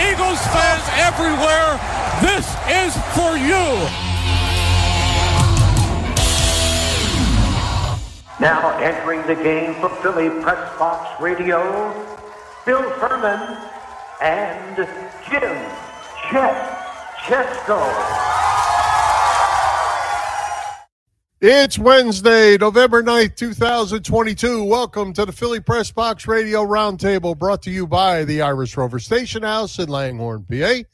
Eagles fans everywhere, this is for you. Now entering the game for Philly Press Box Radio, Bill Furman and Jim Chet Chesko. It's Wednesday, November 9th, 2022. Welcome to the Philly Press Box Radio Roundtable brought to you by the Irish Rover Station House in Langhorne, PA,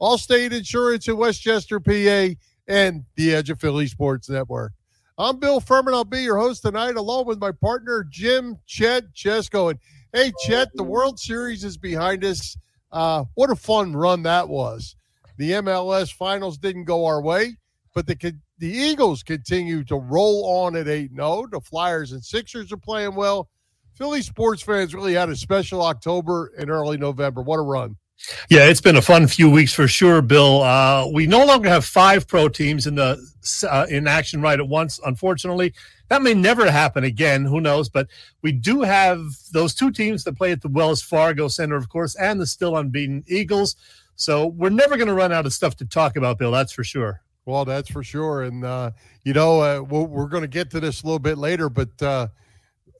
Allstate Insurance in Westchester, PA, and the Edge of Philly Sports Network. I'm Bill Furman. I'll be your host tonight, along with my partner, Jim Chet Chesko. And hey, Chet, the World Series is behind us. Uh, what a fun run that was. The MLS finals didn't go our way, but the the Eagles continue to roll on at 8 0. The Flyers and Sixers are playing well. Philly sports fans really had a special October and early November. What a run. Yeah, it's been a fun few weeks for sure, Bill. Uh, we no longer have five pro teams in the uh, in action right at once. Unfortunately, that may never happen again. Who knows? But we do have those two teams that play at the Wells Fargo Center, of course, and the still unbeaten Eagles. So we're never going to run out of stuff to talk about, Bill. That's for sure. Well, that's for sure. And, uh, you know, uh, we we are going to get to this a little bit later, but uh,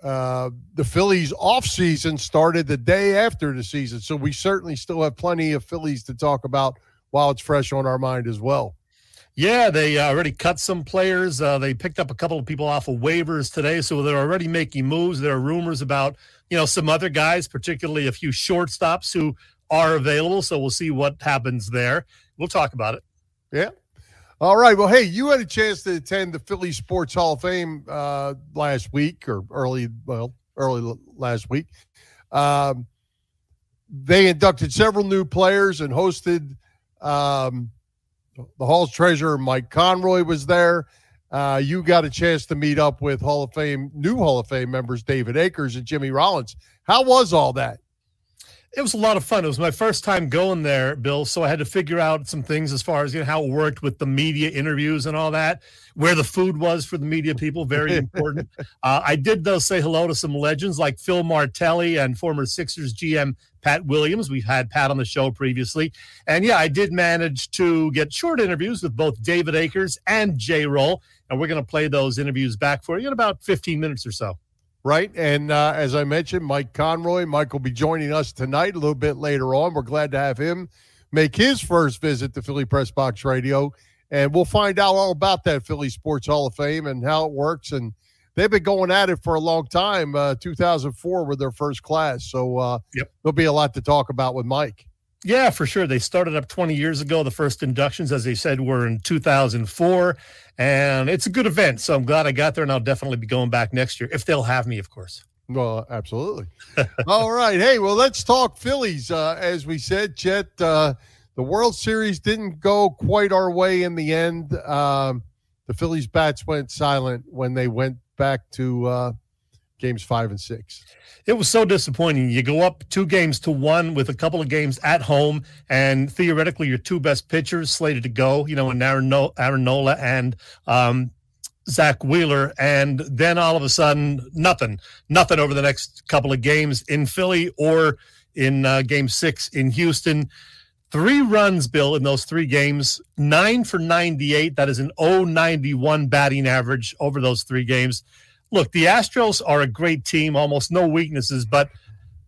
uh, the Phillies off season started the day after the season. So we certainly still have plenty of Phillies to talk about while it's fresh on our mind as well. Yeah, they uh, already cut some players. Uh, they picked up a couple of people off of waivers today, so they're already making moves. There are rumors about you know some other guys, particularly a few shortstops who are available. So we'll see what happens there. We'll talk about it. Yeah, all right. Well, hey, you had a chance to attend the Philly Sports Hall of Fame uh, last week or early, well, early last week. Um, they inducted several new players and hosted um, the Hall's treasurer, Mike Conroy, was there. Uh, you got a chance to meet up with Hall of Fame, new Hall of Fame members, David Akers and Jimmy Rollins. How was all that? It was a lot of fun. It was my first time going there, Bill. So I had to figure out some things as far as you know how it worked with the media interviews and all that, where the food was for the media people, very important. uh, I did though say hello to some legends like Phil Martelli and former Sixers GM Pat Williams. We've had Pat on the show previously, and yeah, I did manage to get short interviews with both David Akers and J. Roll, and we're going to play those interviews back for you in about 15 minutes or so right? And uh, as I mentioned, Mike Conroy, Mike will be joining us tonight a little bit later on. We're glad to have him make his first visit to Philly Press Box Radio. And we'll find out all about that Philly Sports Hall of Fame and how it works. And they've been going at it for a long time. Uh, 2004 were their first class. So uh, yep. there'll be a lot to talk about with Mike. Yeah, for sure. They started up 20 years ago. The first inductions, as they said, were in 2004. And it's a good event. So I'm glad I got there, and I'll definitely be going back next year if they'll have me, of course. Well, absolutely. All right. Hey, well, let's talk Phillies. Uh, as we said, Chet, uh, the World Series didn't go quite our way in the end. Um, the Phillies bats went silent when they went back to uh, games five and six it was so disappointing. You go up two games to one with a couple of games at home, and theoretically, your two best pitchers slated to go, you know, and Aaron, no- Aaron Nola and um, Zack Wheeler, and then all of a sudden, nothing, nothing over the next couple of games in Philly or in uh, game six in Houston. Three runs, Bill, in those three games, nine for 98. That is an 091 batting average over those three games look, the Astros are a great team, almost no weaknesses, but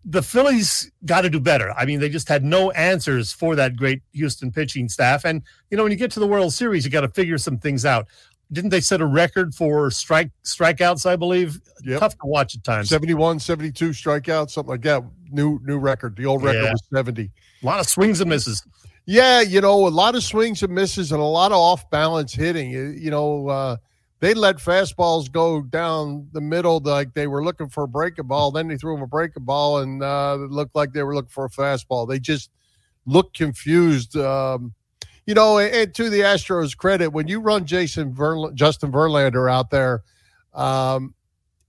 the Phillies got to do better. I mean, they just had no answers for that great Houston pitching staff. And, you know, when you get to the World Series, you got to figure some things out. Didn't they set a record for strike strikeouts, I believe? Yep. Tough to watch at times. 71, 72 strikeouts, something like that. New new record. The old record yeah. was 70. A lot of swings and misses. Yeah, you know, a lot of swings and misses and a lot of off balance hitting. You know, uh, they let fastballs go down the middle like they were looking for a breaking ball. Then they threw him a breaking ball and uh, it looked like they were looking for a fastball. They just looked confused. Um, you know, and, to the Astros' credit, when you run Jason Verl- Justin Verlander out there, um,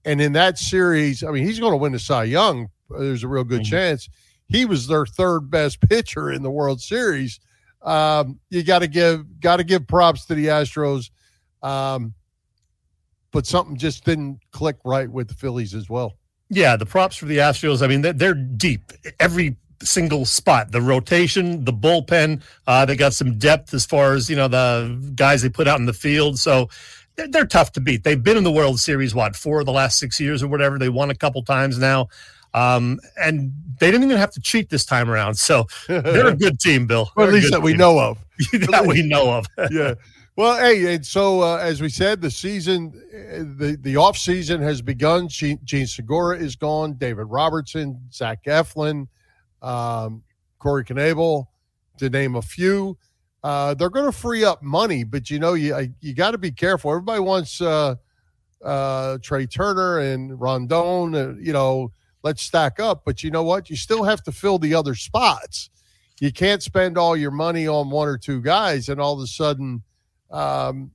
and in that series, I mean, he's going to win the Cy Young. There's a real good mm-hmm. chance. He was their third best pitcher in the World Series. um, you got to give got to give props to the Astros. Um, but something just didn't click right with the Phillies as well. Yeah, the props for the Astros. I mean, they're, they're deep. Every single spot, the rotation, the bullpen. Uh, they got some depth as far as you know the guys they put out in the field. So they're, they're tough to beat. They've been in the World Series what four of the last six years or whatever. They won a couple times now. Um, and they didn't even have to cheat this time around. So they're a good team, Bill. Well, at least that team. we know of. that we know of. yeah. Well, hey, and so uh, as we said, the season, uh, the the off season has begun. Jean, Segura is gone. David Robertson, Zach Eflin, um, Corey Knebel, to name a few. Uh, they're going to free up money, but you know, you you got to be careful. Everybody wants uh, uh, Trea Turner and Rondon. Uh, you know, let's stack up. But you know what? You still have to fill the other spots. You can't spend all your money on one or two guys, and all of a sudden um,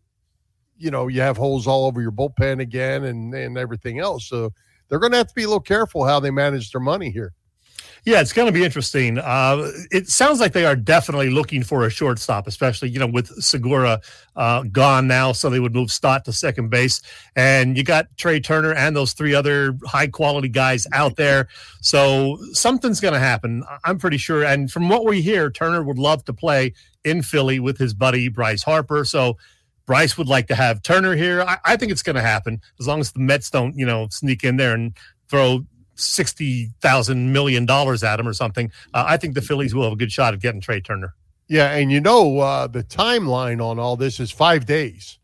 you know, you have holes all over your bullpen again and, and everything else. So they're going to have to be a little careful how they manage their money here. Yeah, it's going to be interesting. Uh, it sounds like they are definitely looking for a shortstop, especially you know with Segura uh, gone now, so they would move Stott to second base, and you got Trea Turner and those three other high quality guys out there. So something's going to happen, I'm pretty sure. And from what we hear, Turner would love to play in Philly with his buddy Bryce Harper. So Bryce would like to have Turner here. I, I think it's going to happen as long as the Mets don't, you know, sneak in there and throw sixty thousand million dollars at him or something. Uh, I think the Phillies will have a good shot at getting Trea Turner. Yeah, and you know uh, the timeline on all this is five days.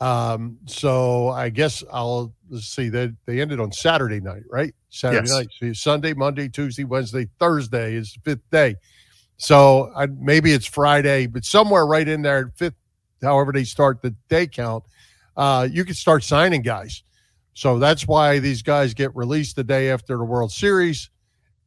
Um, so I guess I'll let's see that they, they ended on Saturday night, right? Saturday yes. night. So Sunday, Monday, Tuesday, Wednesday, Thursday is the fifth day. So I, maybe it's Friday, but somewhere right in there, fifth, however they start the day count, uh, you can start signing guys. So that's why these guys get released the day after the World Series.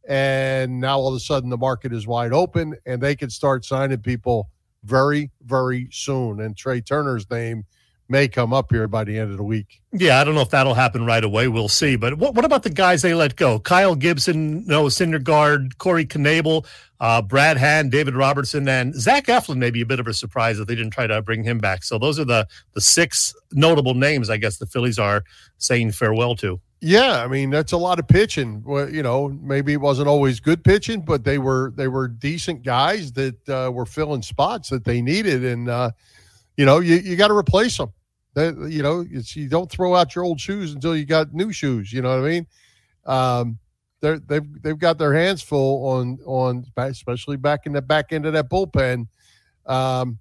And now all of a sudden the market is wide open and they can start signing people very, very soon. And Trea Turner's name may come up here by the end of the week. Yeah, I don't know if that'll happen right away. We'll see. But what, what about the guys they let go? Kyle Gibson, Noah Syndergaard, Corey Knebel, uh, Brad Hand, David Robertson, and Zach Eflin may be a bit of a surprise that they didn't try to bring him back. So those are the the six notable names I guess the Phillies are saying farewell to. Yeah, I mean that's a lot of pitching. Well, you know, maybe it wasn't always good pitching, but they were they were decent guys that uh, were filling spots that they needed, and uh, you know, you, you got to replace them. You know, you don't throw out your old shoes until you got new shoes. You know what I mean? Um, they're they've they've got their hands full on on especially back in the back end of that bullpen. Um,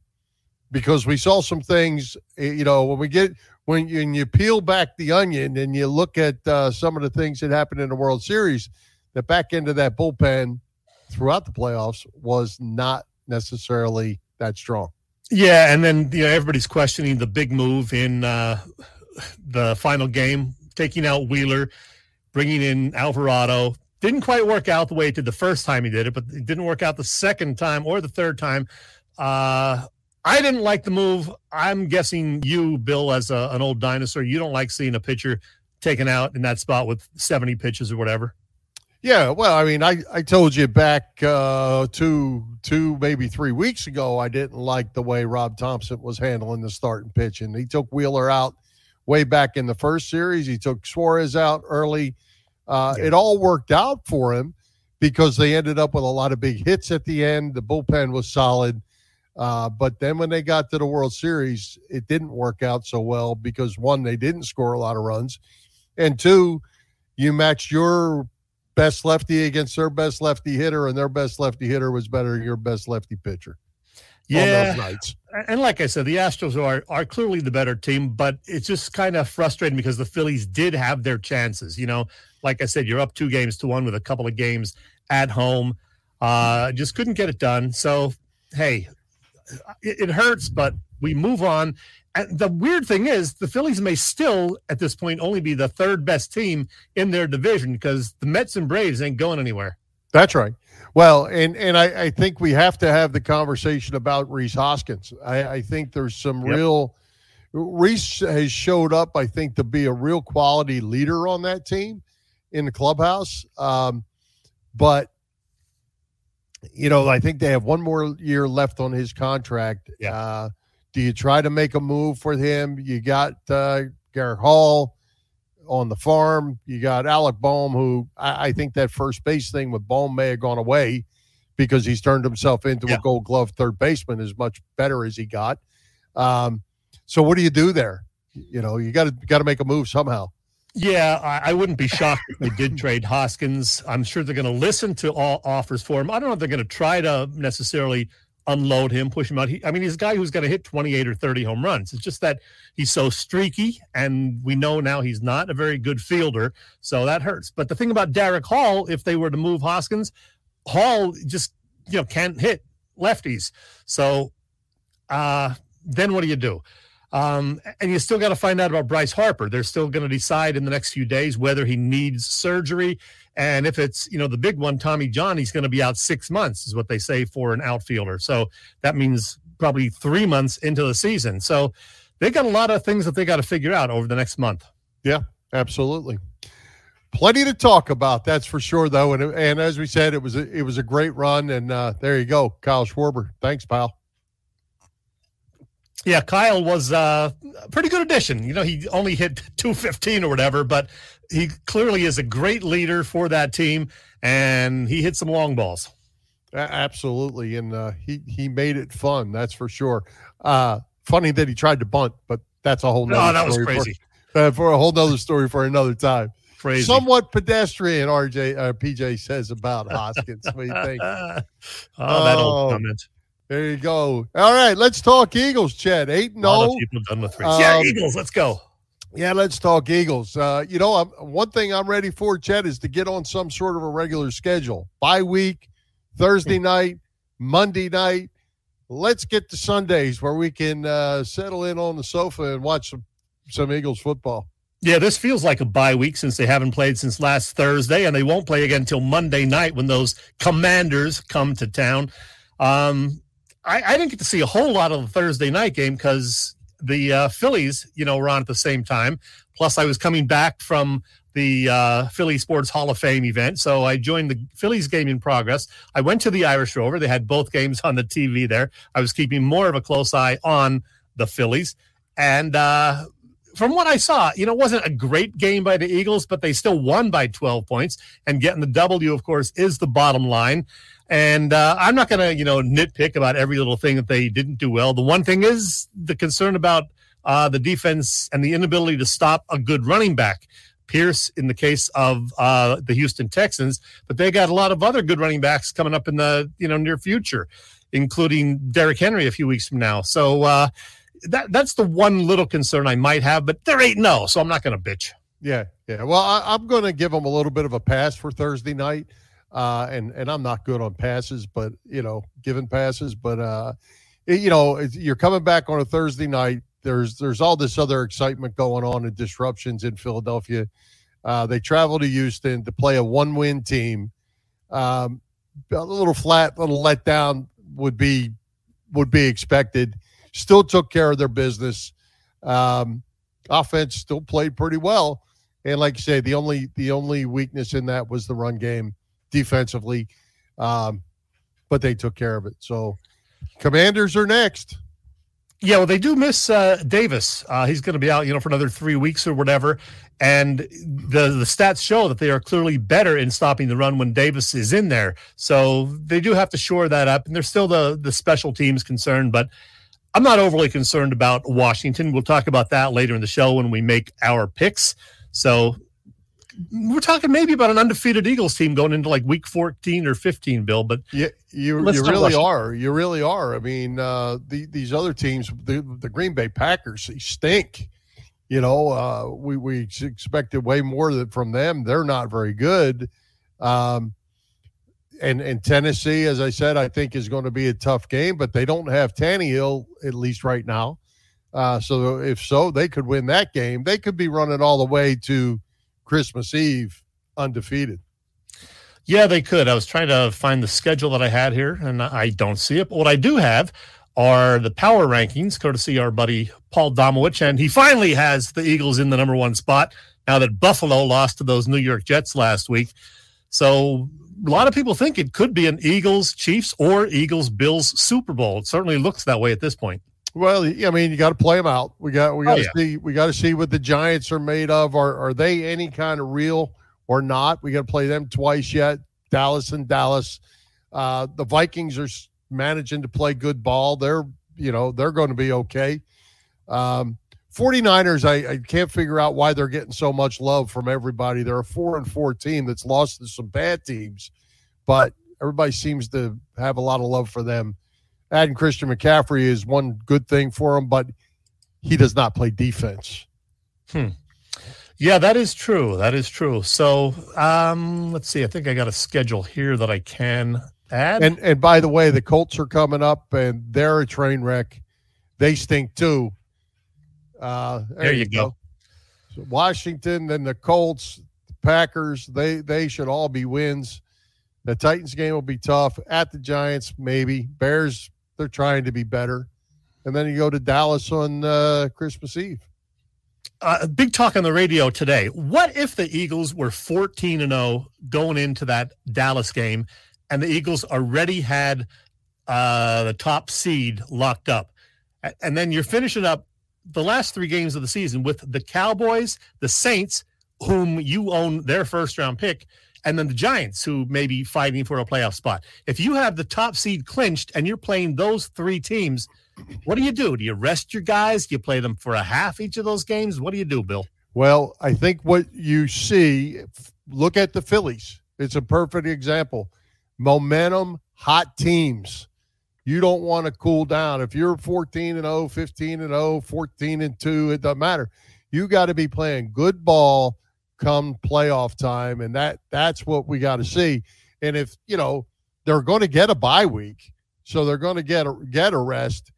because we saw some things, eh, you know, when we get when you, when you peel back the onion and you look at uh, some of the things that happened in the World Series, the back end of that bullpen throughout the playoffs was not necessarily that strong. Yeah, and then you know everybody's questioning the big move in uh, the final game, taking out Wheeler, bringing in Alvarado. Didn't quite work out the way it did the first time he did it, but it didn't work out the second time or the third time. Uh, I didn't like the move. I'm guessing you, Bill, as a, an old dinosaur, you don't like seeing a pitcher taken out in that spot with 70 pitches or whatever. Yeah, well, I mean, I, I told you back uh, two two maybe three weeks ago, I didn't like the way Rob Thomson was handling the starting pitching. He took Wheeler out way back in the first series. He took Suarez out early. Uh, yeah. It all worked out for him because they ended up with a lot of big hits at the end. The bullpen was solid. Uh, but then when they got to the World Series, it didn't work out so well because one, they didn't score a lot of runs, and two, you matched your best lefty against their best lefty hitter, and their best lefty hitter was better than your best lefty pitcher. Yeah, and like I said, the Astros are are clearly the better team, but it's just kind of frustrating because the Phillies did have their chances. You know, like I said, you're up two games to one with a couple of games at home. Uh, just couldn't get it done. So, hey, it, it hurts, but we move on. And the weird thing is, the Phillies may still, at this point, only be the third best team in their division because the Mets and Braves ain't going anywhere. That's right. Well, and and I, I think we have to have the conversation about Rhys Hoskins. I, I think there's some yep. real. Rhys has showed up, I think, to be a real quality leader on that team in the clubhouse. Um, but you know, I think they have one more year left on his contract. Yeah. Uh, do you try to make a move for him? You got uh, Darick Hall on the farm. You got Alec Bohm, who I, I think that first base thing with Bohm may have gone away because he's turned himself into Yeah. a Gold Glove third baseman as much better as he got. Um, so what do you do there? You know, you got to got to make a move somehow. Yeah, I, I wouldn't be shocked if they did trade Hoskins. I'm sure they're going to listen to all offers for him. I don't know if they're going to try to necessarily unload him, push him out. He, I mean, he's a guy who's going to hit 28 or 30 home runs. It's just that he's so streaky, and we know now he's not a very good fielder, so that hurts. But the thing about Darick Hall, if they were to move Hoskins, Hall just you know can't hit lefties. So uh, then what do you do? Um, and you still got to find out about Bryce Harper. They're still going to decide in the next few days whether he needs surgery. And if it's, you know, the big one, Tommy John, he's going to be out six months, is what they say for an outfielder. So that means probably three months into the season. So they got a lot of things that they got to figure out over the next month. Yeah, absolutely. Plenty to talk about, that's for sure, though. And, and as we said, it was a, it was a great run. And uh, there you go, Kyle Schwarber. Thanks, pal. Yeah, Kyle was uh, a pretty good addition. You know, he only hit 215 or whatever, but he clearly is a great leader for that team, and he hit some long balls. Absolutely, and uh, he he made it fun. That's for sure. Uh, funny that he tried to bunt, but that's a whole. No, nother that was crazy. For, uh, for a whole nother story for another time. Crazy. Somewhat pedestrian. RJ uh, PJ says about Hoskins. what do you think? oh, that Oh. old comment. There you go. All right, let's talk Eagles, Chet. Eight and lot of no. people done with race. yeah, Um, Eagles. Let's go. Yeah, let's talk Eagles. Uh, you know, I'm, one thing I'm ready for, Chet, is to get on some sort of a regular schedule. Bye week, Thursday night, Monday night. Let's get to Sundays where we can uh, settle in on the sofa and watch some some Eagles football. Yeah, this feels like a bye week since they haven't played since last Thursday, and they won't play again until Monday night when those Commanders come to town. Um, I, I didn't get to see a whole lot of the Thursday night game because the uh, Phillies, you know, were on at the same time. Plus, I was coming back from the uh, Philly Sports Hall of Fame event, so I joined the Phillies game in progress. I went to the Irish Rover; they had both games on the TV there. I was keeping more of a close eye on the Phillies, and uh, from what I saw, you know, it wasn't a great game by the Eagles, but they still won by 12 points. And getting the W, of course, is the bottom line. And uh, I'm not going to, you know, nitpick about every little thing that they didn't do well. The one thing is the concern about uh, the defense and the inability to stop a good running back. Pierce, in the case of uh, the Houston Texans, but they got a lot of other good running backs coming up in the you know near future, including Derrick Henry a few weeks from now. So uh, that that's the one little concern I might have, but there ain't no, so I'm not going to bitch. Yeah, yeah. Well, I, I'm going to give them a little bit of a pass for Thursday night, uh, and and I'm not good on passes, but you know, giving passes. But uh, it- you know, you're coming back on a Thursday night. There's there's all this other excitement going on and disruptions in Philadelphia. Uh, they travel to Houston to play a one win team. Um, a little flat, a little letdown would be would be expected. Still took care of their business. Um, offense still played pretty well. And like you say, the only the only weakness in that was the run game defensively, um, but they took care of it. So, Commanders are next. Yeah, well, they do miss uh, Davis. Uh, he's going to be out, you know, for another three weeks or whatever. And the the stats show that they are clearly better in stopping the run when Davis is in there. So they do have to shore that up. And there's still the the special teams concern, but I'm not overly concerned about Washington. We'll talk about that later in the show when we make our picks. So we're talking maybe about an undefeated Eagles team going into like week 14 or 15, Bill. But Yeah, you you really are. You really are. I mean, uh, the, these other teams, the, the Green Bay Packers, they stink. You know, uh, we we expected way more from them. They're not very good. Um, and and Tennessee, as I said, I think is going to be a tough game, but they don't have Tannehill at least right now. Uh, so if so, they could win that game. They could be running all the way to Christmas Eve undefeated. Yeah, they could. I was trying to find the schedule that I had here, and I don't see it. But what I do have are the power rankings, courtesy our buddy Paul Domowitch, and he finally has the Eagles in the number one spot now that Buffalo lost to those New York Jets last week. So a lot of people think it could be an Eagles Chiefs or Eagles Bills Super Bowl. It certainly looks that way at this point. Well, I mean, you got to play them out. We got we got to oh, yeah. see we got to see what the Giants are made of. Are are they any kind of real or not? We got to play them twice yet. Dallas and Dallas. Uh, the Vikings are managing to play good ball. They're you know they're going to be okay. Um, 49ers, I, I, can't figure out why they're getting so much love from everybody. They're a four and four team that's lost to some bad teams, but everybody seems to have a lot of love for them. Adding Christian McCaffrey is one good thing for him, but he does not play defense. Hmm. Yeah, that is true. That is true. So, um, let's see. I think I got a schedule here that I can add. And and by the way, the Colts are coming up, and they're a train wreck. They stink too. Uh, there, there, you go. go. So Washington and the Colts, the Packers, they they should all be wins. The Titans game will be tough. At the Giants, maybe. Bears, they're trying to be better. And then you go to Dallas on uh, Christmas Eve. Uh, big talk on the radio today. What if the Eagles were 14 and 0 going into that Dallas game and the Eagles already had uh, the top seed locked up? And then you're finishing up the last three games of the season with the Cowboys, the Saints, whom you own their first round pick, and then the Giants, who may be fighting for a playoff spot. If you have the top seed clinched and you're playing those three teams, what do you do? Do you rest your guys? Do you play them for a half each of those games? What do you do, Bill? Well, I think what you see, look at the Phillies. It's a perfect example. Momentum, hot teams you don't want to cool down. If you're 14 and 0, 15 and 0, 14 and 2, it doesn't matter. You got to be playing good ball come playoff time and that that's what we got to see. And if, you know, they're going to get a bye week, so they're going to get a, get a rest.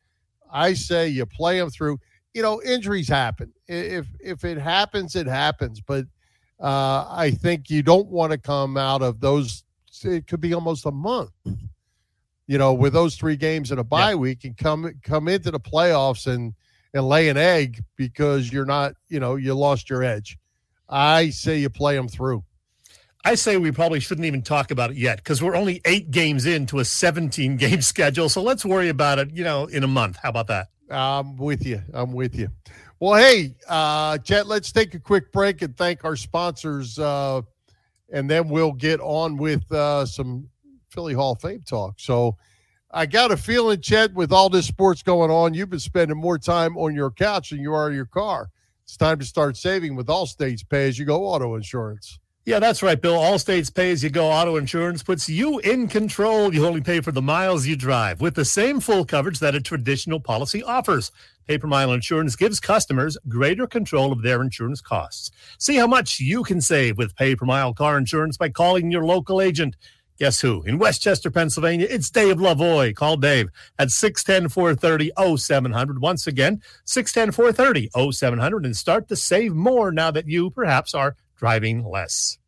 I say you play them through. You know, injuries happen. If if it happens, it happens. But uh, I think you don't want to come out of those. It could be almost a month you know, with those three games in a bye yeah. week and come come into the playoffs and and lay an egg because you're not, you know, you lost your edge. I say you play them through. I say we probably shouldn't even talk about it yet because we're only eight games into a 17 game schedule. So let's worry about it, you know, in a month. How about that? I'm with you. I'm with you. Well, hey, uh, Chet, let's take a quick break and thank our sponsors. Uh, and then we'll get on with uh, some Philly Hall of Fame talk. So I got a feeling, Chet, with all this sports going on, you've been spending more time on your couch than you are in your car. It's time to start saving with Allstate's pay as you go auto insurance. Yeah, that's right, Bill. Allstate's pay as you go auto insurance puts you in control. You only pay for the miles you drive with the same full coverage that a traditional policy offers. Pay per mile insurance gives customers greater control of their insurance costs. See how much you can save with pay per mile car insurance by calling your local agent. Guess who? In Westchester, Pennsylvania, it's Dave Lavoy. Call Dave at 610 430 0700. Once again, 610 430 0700 and start to save more now that you perhaps are driving less.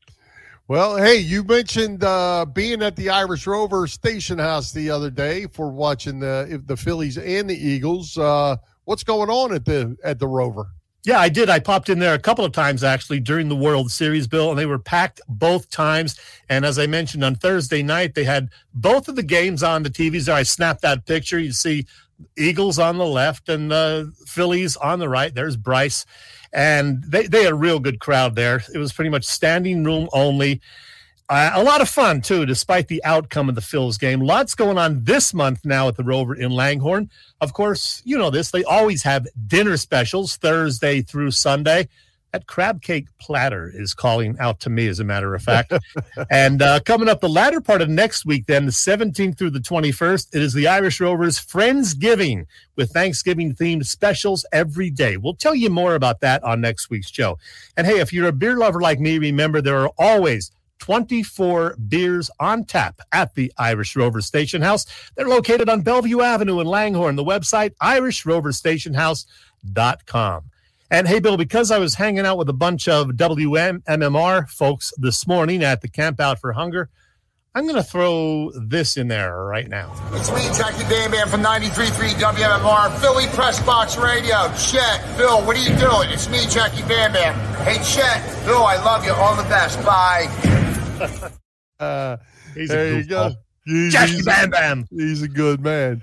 Well, hey, you mentioned uh, being at the Irish Rover Station House the other day for watching the the Phillies and the Eagles. Uh, what's going on at the at the Rover? Yeah, I did. I popped in there a couple of times actually during the World Series, Bill, and they were packed both times. And as I mentioned on Thursday night, they had both of the games on the TVs. There, I snapped that picture. You see Eagles on the left and the Phillies on the right. There's Bryce, and they they had a real good crowd there. It was pretty much standing room only. Uh, a lot of fun too, despite the outcome of the Phils game. Lots going on this month now at the Rover in Langhorne. Of course, you know this. They always have dinner specials Thursday through Sunday. That crab cake platter is calling out to me, as a matter of fact. and uh, coming up the latter part of next week, then the 17th through the 21st, it is the Irish Rovers Friendsgiving with Thanksgiving themed specials every day. We'll tell you more about that on next week's show. And hey, if you're a beer lover like me, remember there are always 24 beers on tap at the Irish Rover Station House. They're located on Bellevue Avenue in Langhorne. The website, irishroverstationhouse.com. And hey, Bill, because I was hanging out with a bunch of WMMR folks this morning at the Camp Out for Hunger, I'm going to throw this in there right now. It's me, Jacky Bam Bam from 93.3 WMMR, Philly Press Box Radio. Chet, Bill, what are you doing? It's me, Jacky Bam Bam. Hey, Chet, Bill, I love you. All the best. Bye. Uh, He's there a you go. He's, Jacky he's- Bam Bam. he's a good man.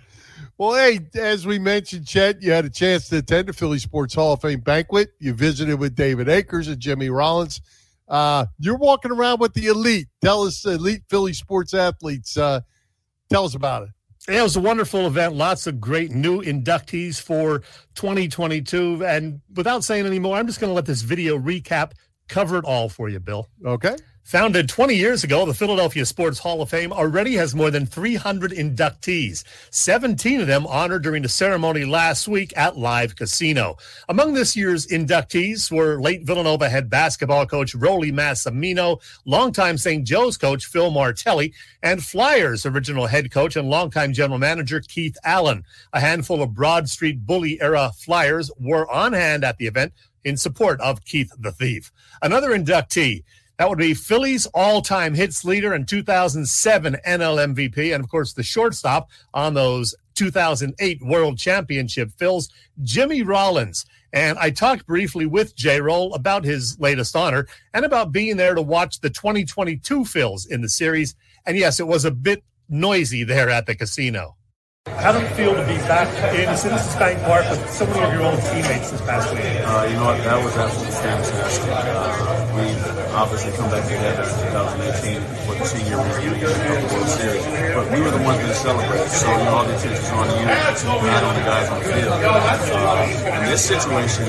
Well, hey, as we mentioned, Chet, you had a chance to attend the Philly Sports Hall of Fame banquet. You visited with David Akers and Jimmy Rollins. Uh, you're walking around with the elite. Tell us, elite Philly sports athletes. Uh, tell us about it. Yeah, it was a wonderful event. Lots of great new inductees for 2022. And without saying any more, I'm just going to let this video recap cover it all for you, Bill. Okay. Founded 20 years ago, the Philadelphia Sports Hall of Fame already has more than 300 inductees, 17 of them honored during the ceremony last week at Live Casino. Among this year's inductees were late Villanova head basketball coach Rollie Massimino, longtime St. Joe's coach Phil Martelli, and Flyers original head coach and longtime general manager Keith Allen. A handful of Broad Street Bully era Flyers were on hand at the event in support of Keith the Thief. Another inductee, that would be Philly's all time hits leader and 2007 NL MVP, and of course, the shortstop on those 2008 World Championship Phils, Jimmy Rollins. And I talked briefly with J Roll about his latest honor and about being there to watch the 2022 Phils in the series. And yes, it was a bit noisy there at the casino. How did it feel to be back in Citizens Bank Park with so many of your old teammates this past week? Uh, you know what? That was absolutely fantastic. Uh, we obviously come back together in 2018 for the senior reunion of the World Series, but we were the ones that celebrated. So you know, all the attention's on you, not on the guys on the field. Uh, in this situation,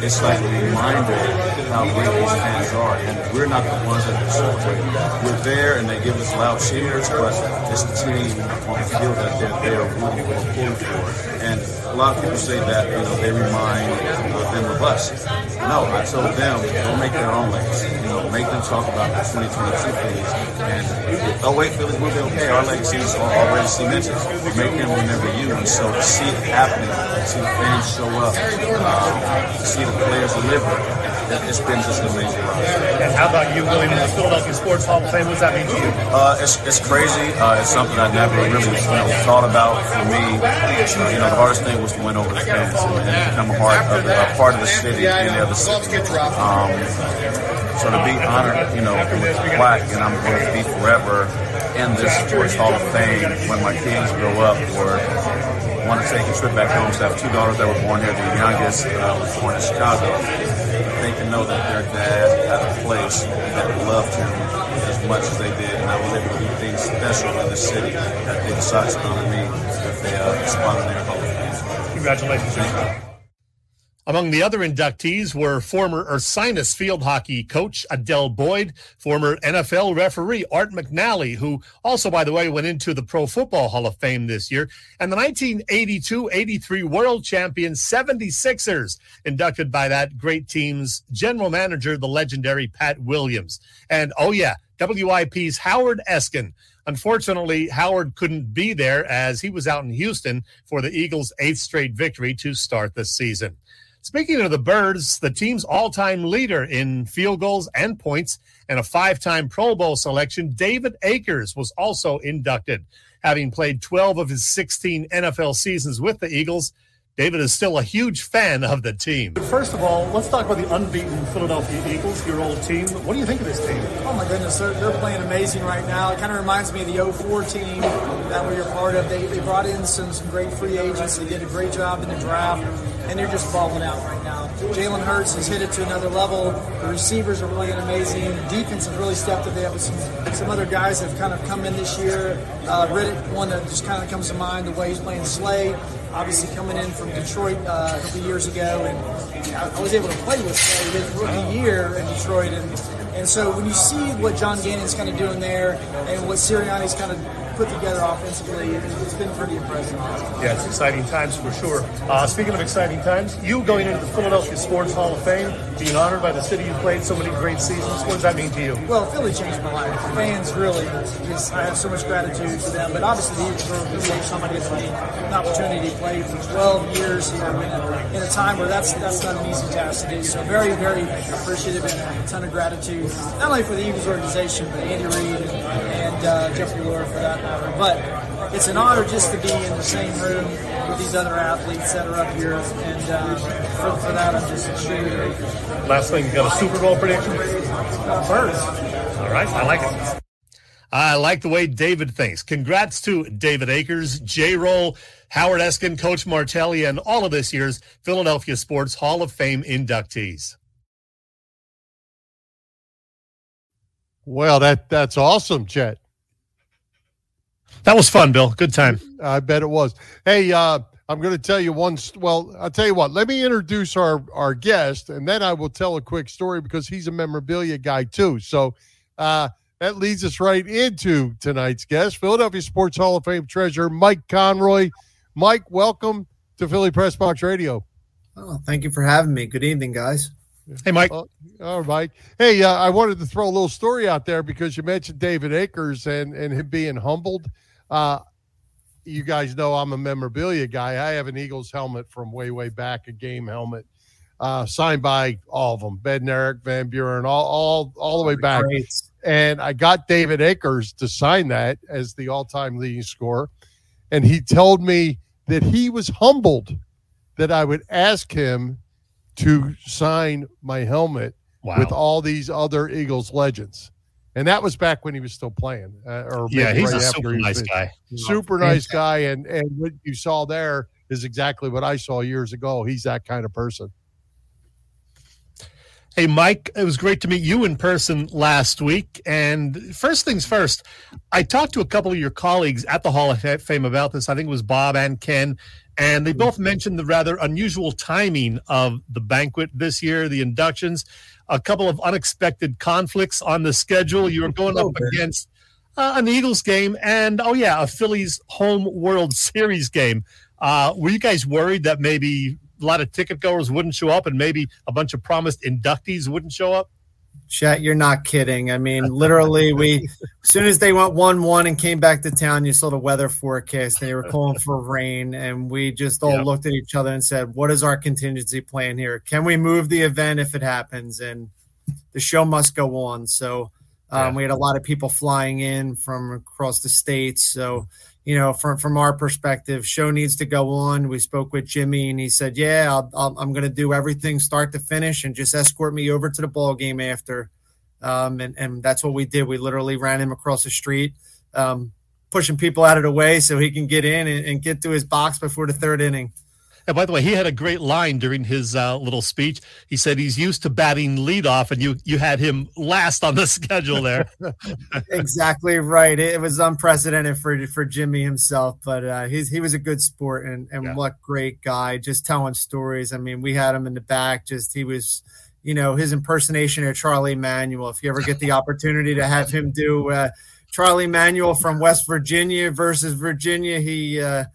it's like a reminder how great these fans are, and we're not the ones that are celebrating. We're there, and they give us loud cheers, but it's the team on the field that they're there rooting for, pulling for. And a lot of people say that you know they remind them of us. No, I told them don't make their own legacy. You know, make them talk about the 2022 Phillies. And oh wait, Phillies will be okay. Our legacy is al- already cemented. Make them remember you. And so see it happening, to see the fans show up, um, see the players deliver, it's been just an amazing ride. And how about you going into the Philadelphia Sports Hall of Fame? What does that mean to you? Uh, it's, it's crazy. Uh, it's something I never really you know, thought about. For me, uh, you know, the hardest thing was to win over the fans and, and become a part of the, a part of the city and the other city. Um, so to be honored, you know, with the plaque, and I'm going to be forever in this Sports Hall of Fame when my kids grow up or want to take a trip back home. So I have two daughters that were born here. The youngest uh, was born in Chicago. They can know that their dad had a place that loved him as much as they did, and I was able to do things special in the city that they decided to honor me with the uh, spot in their Hall of Fame. Congratulations. Among the other inductees were former Ursinus field hockey coach Adele Boyd, former NFL referee Art McNally, who also, by the way, went into the Pro Football Hall of Fame this year, and the 1982 83 world champion 76ers, inducted by that great team's general manager, the legendary Pat Williams. And oh, yeah, WIP's Howard Eskin. Unfortunately, Howard couldn't be there as he was out in Houston for the Eagles' eighth straight victory to start the season. Speaking of the Birds, the team's all time leader in field goals and points and a five time Pro Bowl selection, David Akers, was also inducted. Having played 12 of his 16 NFL seasons with the Eagles, David is still a huge fan of the team. First of all, let's talk about the unbeaten Philadelphia Eagles, your old team. What do you think of this team? Oh my goodness, they're, they're playing amazing right now. It kind of reminds me of the 04 team that we were part of. They, they brought in some, some great free agents. They did a great job in the draft, and they're just balling out right now. Jalen Hurts has hit it to another level. The receivers are playing amazing. The defense has really stepped up. They have some, some other guys that have kind of come in this year. Uh, Reddick, one that just kind of comes to mind, the way he's playing Slay. Obviously coming in from Detroit uh, a couple years ago, and I, was able to play with Slay his rookie year in Detroit, and and so when you see what John Gannon's kind of doing there and what Sirianni's kind of put together offensively, it's been pretty impressive. Yeah, it's exciting times for sure. Uh, speaking of exciting times, you going into the Philadelphia Sports Hall of Fame, being honored by the city you played so many great seasons. What does that mean to you? Well, Philly changed my life. The fans really, just, I have so much gratitude for them. But obviously, the Eagles are somebody me an opportunity to play for 12 years you know, in, a, in a time where that's that's not an easy task to do. So very, very appreciative and a ton of gratitude, not only for the Eagles organization, but Andy Reid and, and uh, Jeffrey Lurie for that matter. But it's an honor just to be in the same room with these other athletes that are up here, and um, for, for that, I'm just extremely grateful. Last thing, you got a Super Bowl prediction? First. All right, I like it. I like the way David thinks. Congrats to David Akers, J. Roll, Howard Eskin, Coach Martelli, and all of this year's Philadelphia Sports Hall of Fame inductees. Well, that that's awesome, Chet. That was fun, Bill. Good time. I bet it was. Hey, uh, I'm going to tell you one. Well, I'll tell you what. Let me introduce our our guest, and then I will tell a quick story because he's a memorabilia guy too. So uh, that leads us right into tonight's guest, Philadelphia Sports Hall of Fame treasure Mike Conroy. Mike, welcome to Philly Press Box Radio. Oh, thank you for having me. Good evening, guys. Hey, Mike. Uh, all right. Hey, uh, I wanted to throw a little story out there because you mentioned David Akers and and him being humbled. Uh, you guys know I'm a memorabilia guy. I have an Eagles helmet from way, way back, a game helmet, uh, signed by all of them, Bednarik, Van Buren, all, all, all the way back. And I got David Akers to sign that as the all-time leading scorer, and he told me that he was humbled that I would ask him to sign my helmet Wow. with all these other Eagles legends. And that was back when he was still playing. Uh, or yeah, he's right a super he nice finished guy. super nice guy and and what you saw there is exactly what i saw years ago he's that kind of person Hey, Mike, it was great to meet you in person last week. And first things first, I talked to a couple of your colleagues at the Hall of Fame about this. I think it was Bob and Ken. And they both mentioned the rather unusual timing of the banquet this year, the inductions, a couple of unexpected conflicts on the schedule. You were going up against uh, an Eagles game and, oh, yeah, a Phillies home World Series game. Uh, were you guys worried that maybe a lot of ticket goers wouldn't show up and maybe a bunch of promised inductees wouldn't show up? Chet, you're not kidding. I mean, literally, we as soon as they went one one and came back to town, you saw the weather forecast. They were calling for rain, and we just all Yep. looked at each other and said, "What is our contingency plan here? Can we move the event if it happens?" And the show must go on. So um, Yeah. we had a lot of people flying in from across the states. So you know, from from our perspective, show needs to go on. We spoke with Jimmy, and he said, "Yeah, I'll, I'm going to do everything start to finish, and just escort me over to the ball game after." Um, and and that's what we did. We literally ran him across the street, um, pushing people out of the way so he can get in and, and get to his box before the third inning. And by the way, he had a great line during his uh, little speech. He said he's used to batting leadoff, and you you had him last on the schedule there. exactly right. It was unprecedented for for Jimmy himself, but uh, he's he was a good sport and and Yeah. what great guy, just telling stories. I mean, we had him in the back. Just he was, you know, his impersonation of Charlie Manuel. If you ever get the opportunity to have him do. Uh, Charlie Manuel from West Virginia versus Virginia, he uh,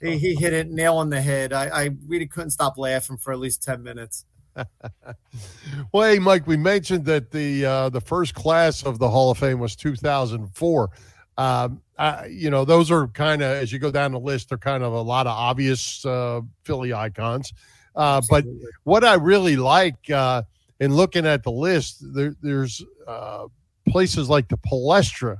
he, he hit it nail on the head. I, I really couldn't stop laughing for at least ten minutes. well hey mike we mentioned that the uh, the first class of the hall of fame was 2004 um, I, you know those are kind of as you go down the list they're kind of a lot of obvious uh, philly icons uh, but what i really like uh, in looking at the list there, there's uh, places like the palestra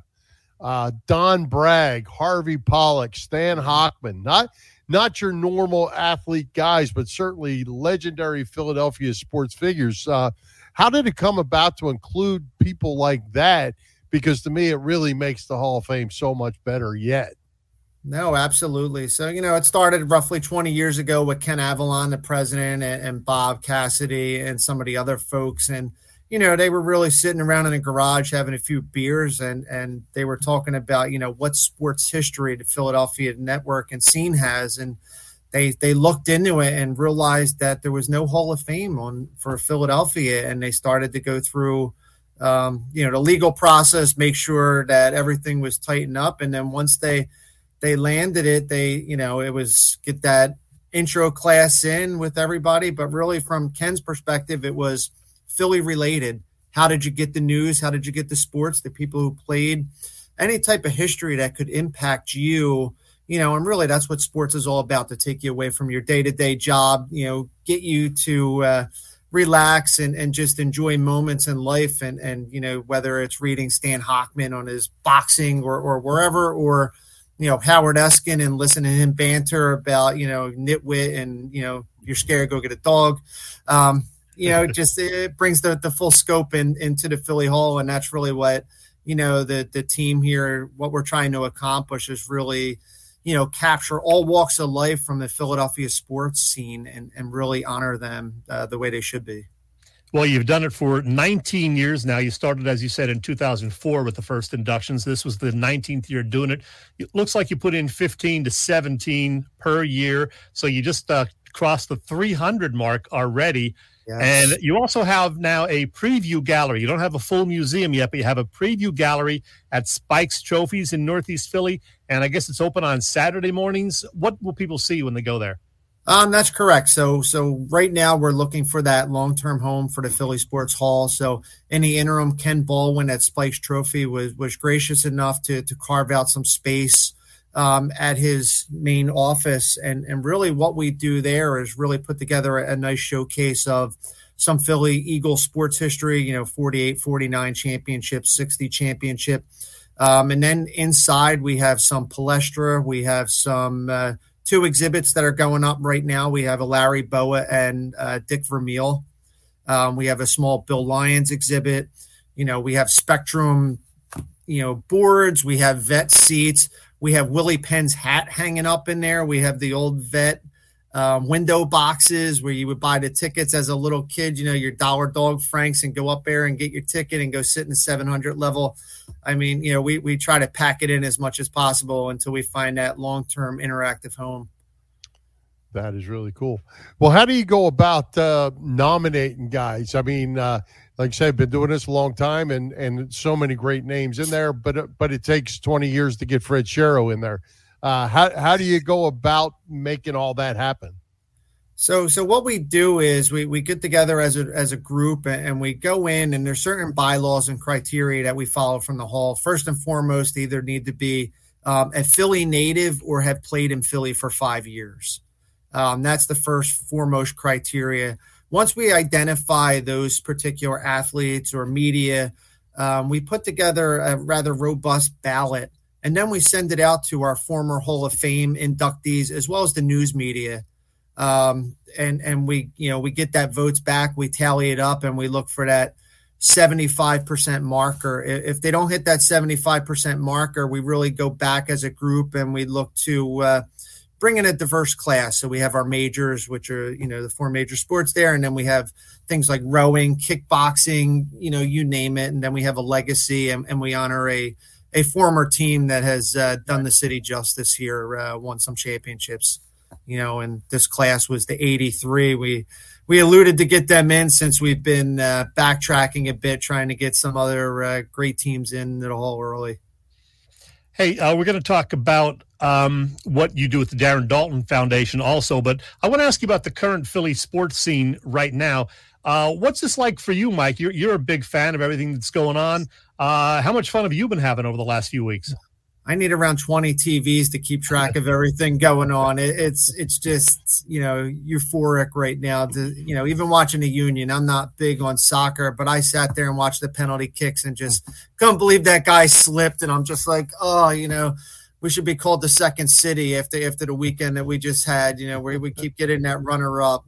uh, Don Bragg, Harvey Pollock, Stan Hockman, not not your normal athlete guys, but certainly legendary Philadelphia sports figures. Uh, how did it come about to include people like that? Because to me, it really makes the Hall of Fame so much better yet. No, absolutely. So, you know, it started roughly 20 years ago with Ken Avallon, the president, and, and Bob Cassidy and some of the other folks. And, you know, they were really sitting around in a garage having a few beers and, and they were talking about, you know, what sports history the Philadelphia network and scene has. And they, they looked into it and realized that there was no Hall of Fame on for Philadelphia. And they started to go through, um, you know, the legal process, make sure that everything was tightened up. And then once they, they landed it, they, you know, it was get that intro class in with everybody. But really, from Ken's perspective, it was Philly related. How did you get the news? How did you get the sports? The people who played any type of history that could impact you, you know, and really that's what sports is all about to take you away from your day to day job, you know, get you to, uh, relax and, and just enjoy moments in life and and you know whether it's reading Stan Hockman on his boxing or or wherever or you know Howard Eskin and listening to him banter about you know nitwit and you know you're scared go get a dog um, you know just it brings the, the full scope in, into the Philly Hall and that's really what you know, the the team here, what we're trying to accomplish is really, you know, capture all walks of life from the Philadelphia sports scene and and really honor them uh, the way they should be. Well, you've done it for 19 years now. You started, as you said, in 2004 with the first inductions. This was the 19th year doing it. It looks like you put in 15 to 17 per year. So you just uh, crossed the 300 mark already. Yes. And you also have now a preview gallery. You don't have a full museum yet, but you have a preview gallery at Spikes Trophies in Northeast Philly. And I guess it's open on Saturday mornings. What will people see when they go there? Um, that's correct. So, so right now we're looking for that long-term home for the Philly Sports Hall. So, in the interim, Ken Baldwin at Spikes Trophy was was gracious enough to to carve out some space um, at his main office, and and really what we do there is really put together a, a nice showcase of some Philly Eagle sports history. You know, 48, 49 championship, 60 championship. Um, and then inside we have some palestra, we have some uh, two exhibits that are going up right now. We have a Larry Bowa and uh, Dick Vermeil. Um, we have a small Bill Lyons exhibit. You know, we have Spectrum, you know, boards. We have vet seats. We have Willie Penn's hat hanging up in there. We have the old vet um, window boxes where you would buy the tickets as a little kid, you know, your dollar dog franks and go up there and get your ticket and go sit in the 700 level. I mean, you know, we, we try to pack it in as much as possible until we find that long term interactive home. That is really cool. Well, how do you go about uh, nominating guys? I mean, uh, like I said, I've been doing this a long time, and and so many great names in there, but but it takes twenty years to get Fred Shero in there. Uh, how how do you go about making all that happen? So, so what we do is we, we get together as a as a group and we go in and there's certain bylaws and criteria that we follow from the hall. First and foremost, either need to be um, a Philly native or have played in Philly for five years. Um, that's the first foremost criteria. Once we identify those particular athletes or media, um, we put together a rather robust ballot and then we send it out to our former Hall of Fame inductees as well as the news media. Um, and and we you know we get that votes back, we tally it up, and we look for that 75% marker. If they don't hit that 75% marker, we really go back as a group and we look to uh, bring in a diverse class. So we have our majors, which are you know the four major sports there, and then we have things like rowing, kickboxing, you know, you name it, and then we have a legacy, and, and we honor a a former team that has uh, done the city justice here, uh, won some championships. You know, and this class was the '83. We we alluded to get them in since we've been uh, backtracking a bit, trying to get some other uh, great teams in the hall early. Hey, uh, we're going to talk about um, what you do with the Darren Daulton Foundation also, but I want to ask you about the current Philly sports scene right now. Uh, what's this like for you, Mike? You're you're a big fan of everything that's going on. Uh, how much fun have you been having over the last few weeks? I need around 20 TVs to keep track of everything going on. It, it's it's just you know euphoric right now. To, you know, even watching the Union, I'm not big on soccer, but I sat there and watched the penalty kicks and just couldn't believe that guy slipped. And I'm just like, oh, you know, we should be called the second city after after the weekend that we just had. You know, where we keep getting that runner up,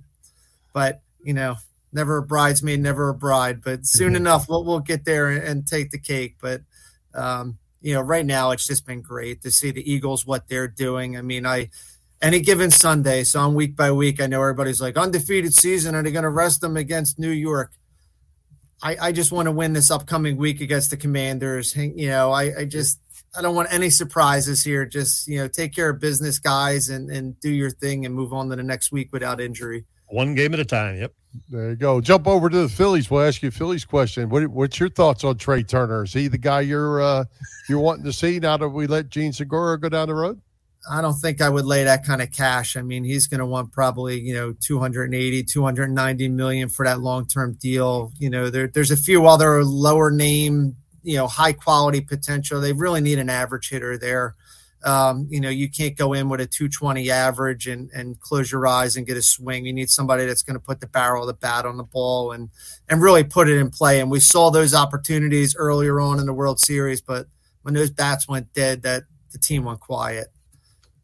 but you know, never a bridesmaid, never a bride. But soon mm-hmm. enough, we'll we'll get there and, and take the cake. But um, you know, right now it's just been great to see the Eagles what they're doing. I mean, I any given Sunday, so I'm week by week, I know everybody's like undefeated season. Are they going to rest them against New York? I, I just want to win this upcoming week against the Commanders. You know, I, I just I don't want any surprises here. Just you know, take care of business, guys, and and do your thing and move on to the next week without injury. One game at a time. Yep. There you go. Jump over to the Phillies. We'll ask you a Phillies question. What, what's your thoughts on Trea Turner? Is he the guy you're uh, you're wanting to see now that we let Jean Segura go down the road? I don't think I would lay that kind of cash. I mean, he's going to want probably, you know, 280, 290 million for that long-term deal. You know, there, there's a few other lower name, you know, high quality potential. They really need an average hitter there. Um, you know, you can't go in with a 220 average and, and close your eyes and get a swing. You need somebody that's going to put the barrel of the bat on the ball and and really put it in play. And we saw those opportunities earlier on in the World Series, but when those bats went dead, that the team went quiet.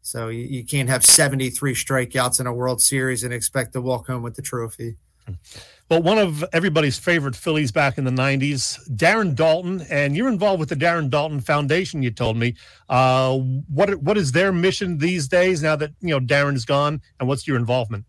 So you, you can't have 73 strikeouts in a World Series and expect to walk home with the trophy. Well, one of everybody's favorite Phillies back in the 90s, Darren Daulton, and you're involved with the Darren Daulton Foundation, you told me. Uh, what what is their mission these days now that, you know, Darren's gone, and what's your involvement?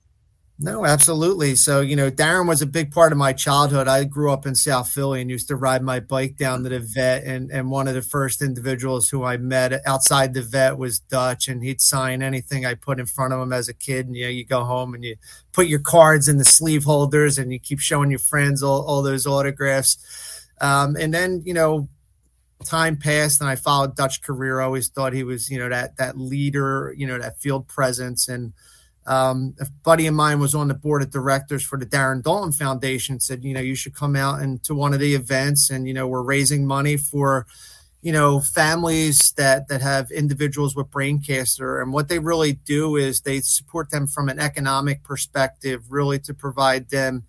No, absolutely. So, you know, Darren was a big part of my childhood. I grew up in South Philly and used to ride my bike down to the vet. And, and one of the first individuals who I met outside the vet was Dutch, and he'd sign anything I put in front of him as a kid. And, you know, you go home and you put your cards in the sleeve holders and you keep showing your friends all, all those autographs. Um, and then, you know, time passed and I followed Dutch career. I always thought he was, you know, that, that leader, you know, that field presence. And, um, a buddy of mine was on the board of directors for the Darren Daulton Foundation. Said, you know, you should come out and to one of the events, and you know, we're raising money for, you know, families that that have individuals with brain cancer, and what they really do is they support them from an economic perspective, really to provide them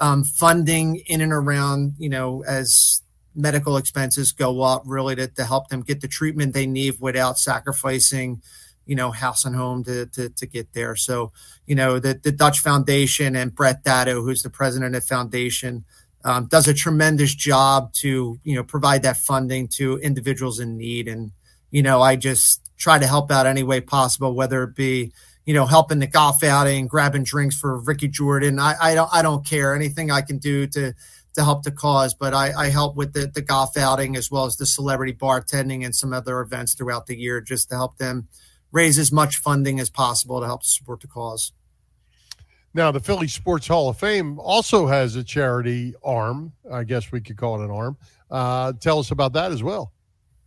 um, funding in and around, you know, as medical expenses go up, really to, to help them get the treatment they need without sacrificing you know, house and home to, to, to get there. So, you know, the, the Dutch Foundation and Brett Datto, who's the president of the foundation, um, does a tremendous job to, you know, provide that funding to individuals in need. And, you know, I just try to help out any way possible, whether it be, you know, helping the golf outing, grabbing drinks for Ricky Jordan. I, I don't, I don't care anything I can do to, to help the cause, but I, I help with the, the golf outing as well as the celebrity bartending and some other events throughout the year just to help them, raise as much funding as possible to help support the cause. Now, the Philly Sports Hall of Fame also has a charity arm. I guess we could call it an arm. Uh, tell us about that as well.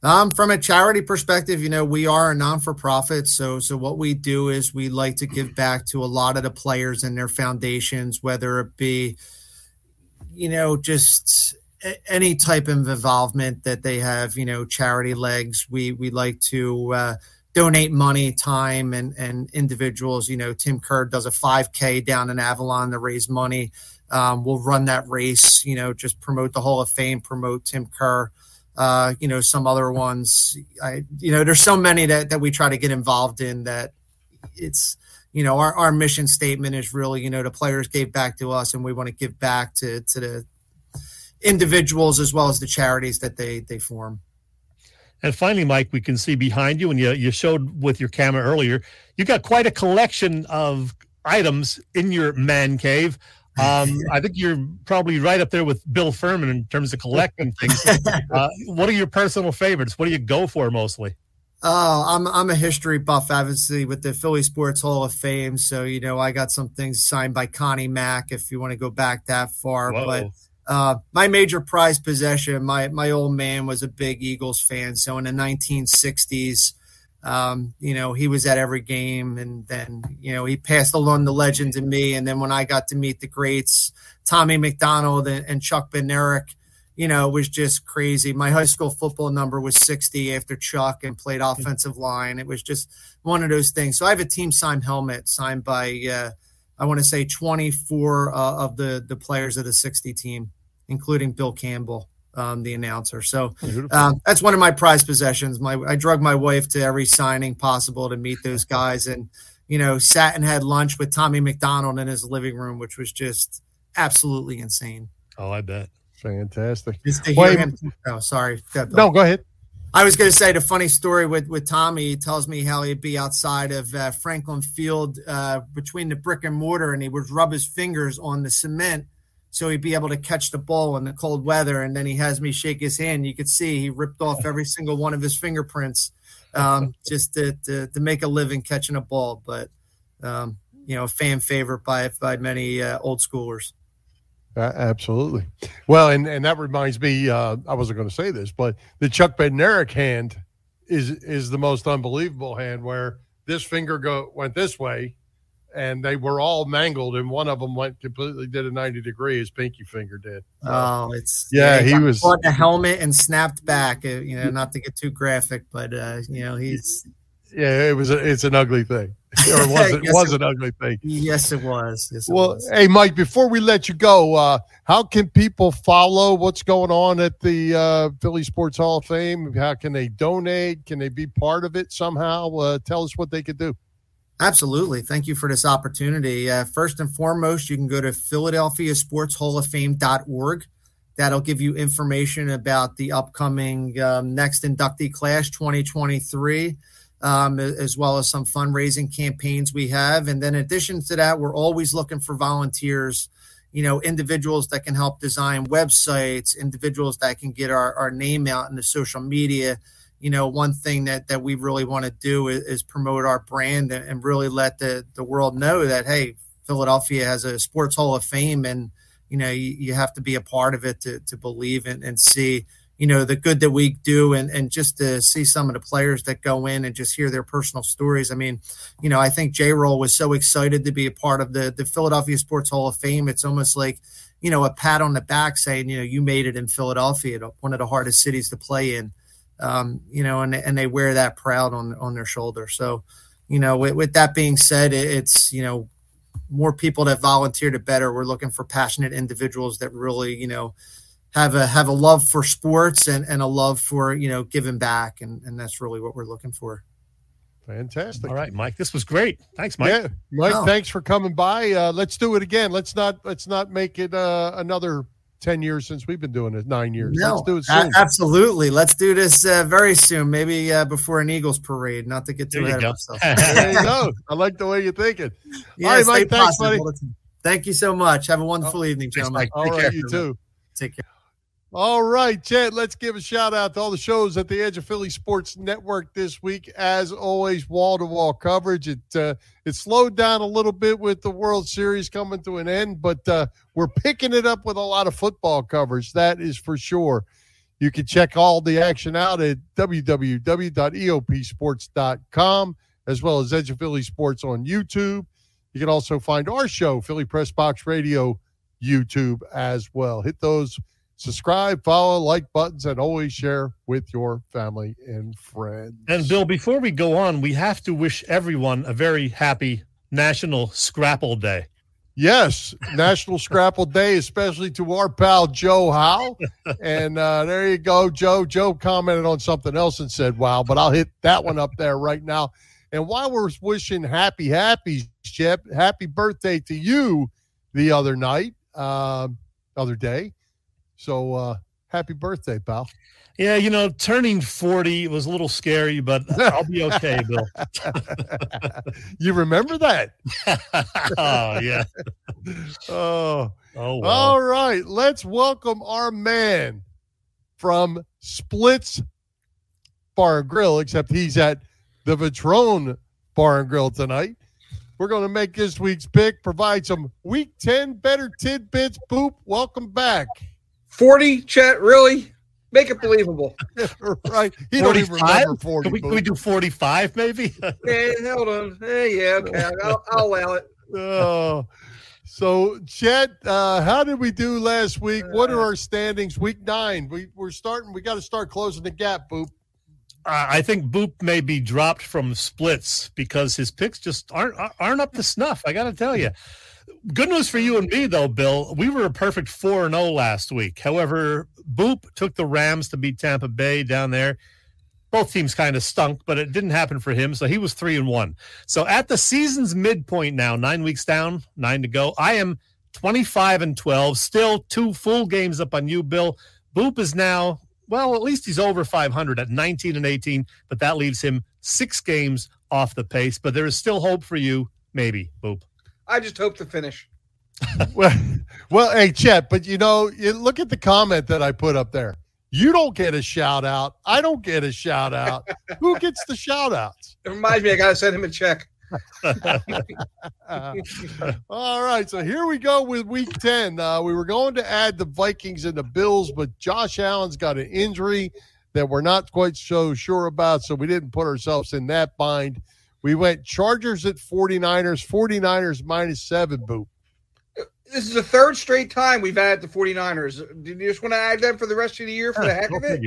Um, from a charity perspective, you know, we are a non-for-profit. So, so what we do is we like to give back to a lot of the players and their foundations, whether it be, you know, just any type of involvement that they have, you know, charity legs. We we like to uh, donate money, time, and and individuals. You know, Tim Kerr does a 5K down in Avalon to raise money. Um, we'll run that race. You know, just promote the Hall of Fame, promote Tim Kerr. Uh, you know, some other ones. I, you know, there's so many that that we try to get involved in that it's you know our, our mission statement is really you know the players gave back to us and we want to give back to to the individuals as well as the charities that they they form and finally, Mike, we can see behind you, and you, you showed with your camera earlier, you got quite a collection of items in your man cave. Um, I think you're probably right up there with Bill Furman in terms of collecting things. Uh, what are your personal favorites? What do you go for mostly? Oh, I'm I'm a history buff, obviously, with the Philly Sports Hall of Fame. So you know, I got some things signed by Connie Mack, if you want to go back that far. Whoa. But uh, my major prized possession, my my old man was a big Eagles fan, so in the 1960s, um, you know, he was at every game, and then you know he passed along the legend to me. And then when I got to meet the greats, Tommy McDonald and, and Chuck Bednarik, you know, it was just crazy. My high school football number was 60 after Chuck and played offensive line. It was just one of those things. So I have a team signed helmet signed by. Uh, I want to say 24 uh, of the the players of the 60 team, including Bill Campbell, um, the announcer. So um, that's one of my prized possessions. My I drug my wife to every signing possible to meet those guys, and you know sat and had lunch with Tommy McDonald in his living room, which was just absolutely insane. Oh, I bet. Fantastic. Just to hear him. Oh, sorry. No, go ahead. I was going to say the funny story with, with Tommy. He tells me how he'd be outside of uh, Franklin Field uh, between the brick and mortar, and he would rub his fingers on the cement so he'd be able to catch the ball in the cold weather. And then he has me shake his hand. You could see he ripped off every single one of his fingerprints um, just to, to, to, make a living catching a ball. But um, you know, a fan favorite by by many uh, old schoolers. Uh, absolutely. Well, and, and that reminds me, uh, I wasn't going to say this, but the Chuck Bednarik hand is is the most unbelievable hand where this finger go went this way, and they were all mangled, and one of them went completely did a ninety degree. His pinky finger did. Oh, it's yeah. yeah he was bought the helmet and snapped back. Uh, you know, not to get too graphic, but uh, you know he's yeah. It was a, it's an ugly thing or was it yes, was an ugly thing? Yes, it was. Yes, it well, was. hey, Mike, before we let you go, uh, how can people follow what's going on at the uh, Philly Sports Hall of Fame? How can they donate? Can they be part of it somehow? Uh, tell us what they could do. Absolutely. Thank you for this opportunity. Uh, first and foremost, you can go to PhiladelphiaSportsHallOfFame.org. That'll give you information about the upcoming um, next inductee class 2023, um, as well as some fundraising campaigns we have. And then, in addition to that, we're always looking for volunteers, you know, individuals that can help design websites, individuals that can get our, our name out in the social media you know, one thing that that we really want to do is, is promote our brand and, and, really let the the world know that hey, Philadelphia has a sports hall of fame, and you know, you, you have to be a part of it to to believe and, and see you know the good that we do and and just to see some of the players that go in and just hear their personal stories i mean you know i think j roll was so excited to be a part of the the philadelphia sports hall of fame it's almost like you know a pat on the back saying you know you made it in philadelphia one of the hardest cities to play in um, you know, and and they wear that proud on on their shoulder. So, you know, with, with that being said, it, it's you know more people that volunteer to better. We're looking for passionate individuals that really you know have a have a love for sports and and a love for you know giving back, and and that's really what we're looking for. Fantastic. All right, Mike. This was great. Thanks, Mike. Yeah, Mike. Oh. Thanks for coming by. Uh, let's do it again. Let's not let's not make it uh, another 10 years since we've been doing it, nine years. No, Let's do it soon. absolutely. Let's do this uh, very soon, maybe uh, before an Eagles parade, not to get too ahead of myself. there you go. I like the way you're thinking. Yes, All right, Mike, thanks, buddy. Thank you so much. Have a wonderful oh, evening, gentlemen. All right, you too. Take care. All right, Chet, let's give a shout out to all the shows at the Edge of Philly Sports Network this week. As always, wall to wall coverage. It uh, it slowed down a little bit with the World Series coming to an end, but uh, we're picking it up with a lot of football coverage. That is for sure. You can check all the action out at www.eopsports.com as well as Edge of Philly Sports on YouTube. You can also find our show, Philly Press Box Radio, YouTube as well. Hit those subscribe, follow, like buttons, and always share with your family and friends. And Bill, before we go on, we have to wish everyone a very happy National Scrapple Day. Yes, National Scrapple Day, especially to our pal Joe Howe. And uh, there you go, Joe. Joe commented on something else and said, wow, but I'll hit that one up there right now. And while we're wishing happy, happy, Chip, happy birthday to you the other night, uh, other day. So uh, happy birthday, pal. Yeah, you know, turning 40 was a little scary, but I'll be okay, Bill. you remember that? oh, yeah. oh. Oh, wow. All right. Let's welcome our man from Splits Bar and Grill, except he's at the Vitrone Bar and Grill tonight. We're going to make this week's pick, provide some week 10 better tidbits. Boop, welcome back. 40, Chet, really? Make it believable. right. He 45? don't even remember 40. Can we, can we do 45 maybe? hey, hold on. Hey, yeah, okay. I'll, I'll allow it. Oh. So, Chet, uh, how did we do last week? What are our standings? Week nine. We, we're starting. We got to start closing the gap, Boop. Uh, I think Boop may be dropped from splits because his picks just aren't aren't up to snuff. I got to tell you. Good news for you and me, though, Bill. We were a perfect 4 0 last week. However, Boop took the Rams to beat Tampa Bay down there. Both teams kind of stunk, but it didn't happen for him. So he was 3 and 1. So at the season's midpoint now, nine weeks down, nine to go, I am 25 and 12, still two full games up on you, Bill. Boop is now, well, at least he's over 500 at 19 and 18, but that leaves him six games off the pace. But there is still hope for you, maybe, Boop. I just hope to finish. well, well, hey, Chet, but you know, you look at the comment that I put up there. You don't get a shout out. I don't get a shout out. Who gets the shout outs? It reminds me, I got to send him a check. all right, so here we go with week 10. Uh, we were going to add the Vikings and the Bills, but Josh Allen's got an injury that we're not quite so sure about, so we didn't put ourselves in that bind. We went Chargers at 49ers, 49ers minus seven, Boop. This is the third straight time we've added the 49ers. Do you just want to add them for the rest of the year for the heck of it?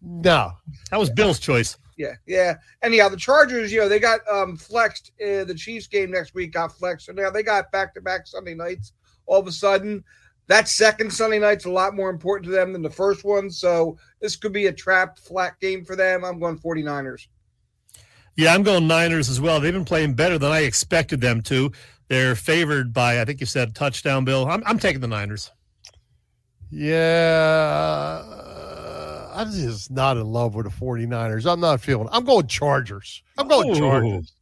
No. That was Bill's choice. Yeah, yeah. Anyhow, the Chargers, you know, they got um flexed. Uh, the Chiefs game next week got flexed. So now they got back to back Sunday nights all of a sudden. That second Sunday night's a lot more important to them than the first one. So this could be a trapped flat game for them. I'm going 49ers. Yeah, I'm going Niners as well. They've been playing better than I expected them to. They're favored by, I think you said touchdown, Bill. I'm, I'm taking the Niners. Yeah, uh, I'm just not in love with the 49ers. I'm not feeling. I'm going Chargers. I'm going Ooh. Chargers.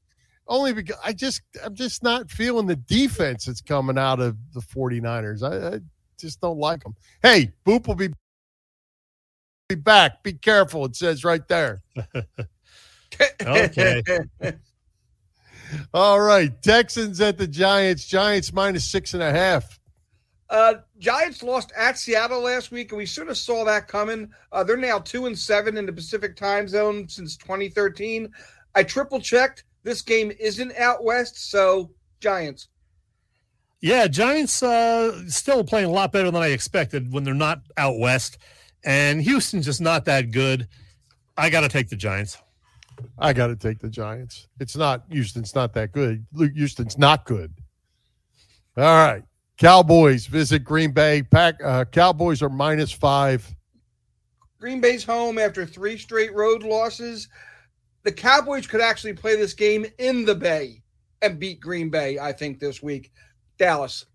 Only because I just I'm just not feeling the defense that's coming out of the 49ers. I, I just don't like them. Hey, Boop will be be back. Be careful. It says right there. Okay. All right. Texans at the Giants. Giants minus six and a half. Uh, Giants lost at Seattle last week, and we sort of saw that coming. Uh, they're now two and seven in the Pacific time zone since 2013. I triple checked. This game isn't out west, so Giants. Yeah, Giants uh, still playing a lot better than I expected when they're not out west, and Houston's just not that good. I got to take the Giants. I got to take the Giants. It's not Houston's not that good. Luke Houston's not good. All right. Cowboys visit Green Bay. Pack uh, Cowboys are minus five. Green Bay's home after three straight road losses. The Cowboys could actually play this game in the Bay and beat Green Bay, I think, this week. Dallas.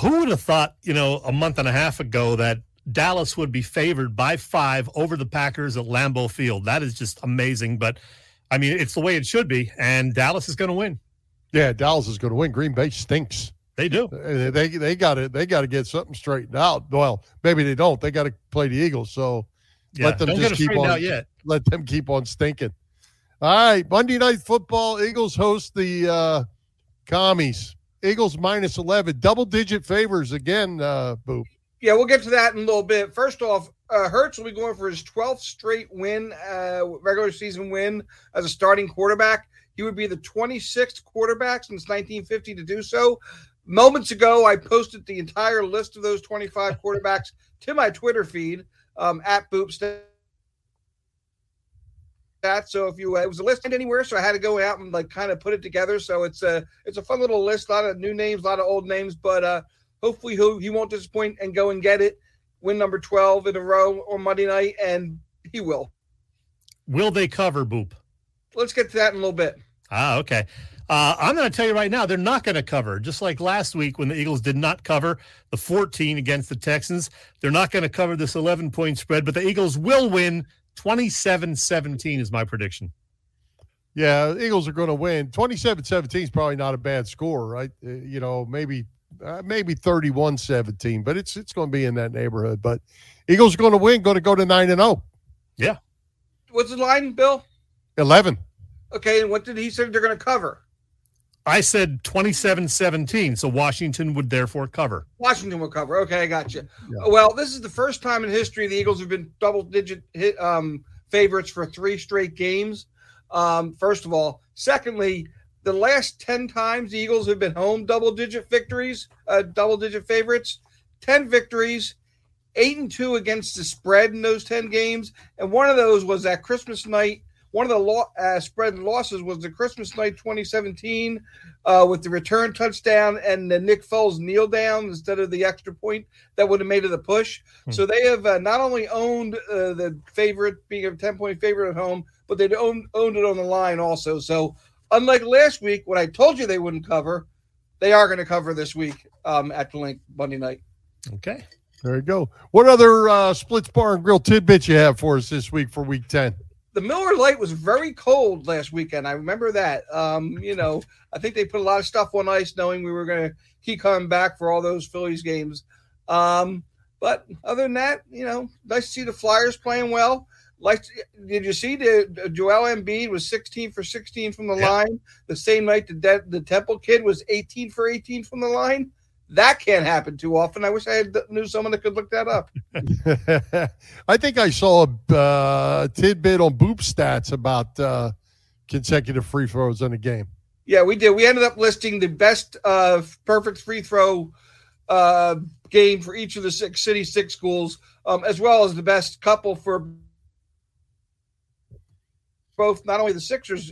Who would have thought, you know, a month and a half ago that Dallas would be favored by five over the Packers at Lambeau Field? That is just amazing. But I mean, it's the way it should be, and Dallas is going to win. Yeah, Dallas is going to win. Green Bay stinks. They do. Uh, They they got to they got to get something straightened out. Well, maybe they don't. They got to play the Eagles. So Yeah, let them just keep on. yet. Let them keep on stinking. All right, Monday Night Football. Eagles host the uh, Commies. Eagles minus eleven, double digit favors again. Uh, Boop. Yeah, we'll get to that in a little bit. First off, uh, Hurts will be going for his 12th straight win, uh, regular season win as a starting quarterback. He would be the 26th quarterback since 1950 to do so. Moments ago, I posted the entire list of those 25 quarterbacks to my Twitter feed um, at Boopstat. So if you uh, it was a list anywhere, so I had to go out and like kind of put it together. So it's a it's a fun little list, a lot of new names, a lot of old names, but uh, hopefully he he won't disappoint and go and get it. Win number 12 in a row on Monday night, and he will. Will they cover Boop? Let's get to that in a little bit. Ah, okay. Uh, I'm going to tell you right now, they're not going to cover. Just like last week when the Eagles did not cover the 14 against the Texans, they're not going to cover this 11 point spread, but the Eagles will win 27 17 is my prediction. Yeah, Eagles are going to win. 27-17 is probably not a bad score, right? Uh, you know, maybe uh, maybe 31-17, but it's it's going to be in that neighborhood. But Eagles are going to win, going to go to 9 and oh. 0. Yeah. What's the line, Bill? 11. Okay, and what did he say they're going to cover? I said 27 17, so Washington would therefore cover. Washington will cover. Okay, I got you. Well, this is the first time in history the Eagles have been double digit hit, um, favorites for three straight games. Um, first of all, secondly, the last 10 times the Eagles have been home double digit victories, uh, double digit favorites, 10 victories, eight and two against the spread in those 10 games. And one of those was that Christmas night. One of the lo- uh, spread losses was the Christmas night 2017 uh, with the return touchdown and the Nick Foles kneel down instead of the extra point that would have made it a push. So they have uh, not only owned uh, the favorite, being a 10 point favorite at home, but they owned, owned it on the line also. So unlike last week when I told you they wouldn't cover, they are going to cover this week um, at the Linc Monday night. Okay. There you go. What other uh, Splits Bar and Grill tidbits you have for us this week for week 10? the Miller Lite was very cold last weekend. I remember that. Um, you know, I think they put a lot of stuff on ice, knowing we were going to keep coming back for all those Phillies games. Um, but other than that, you know, nice to see the Flyers playing well. Like, did you see the Joel Embiid was 16 for 16 from the Yeah. line the same night the De- the Temple kid was 18 for 18 from the line? That can't happen too often. I wish I had knew someone that could look that up. I think I saw a uh, tidbit on Boop stats about uh, consecutive free throws in a game. Yeah, we did. We ended up listing the best uh, perfect free throw uh, game for each of the six city six schools, um, as well as the best couple for both not only the Sixers,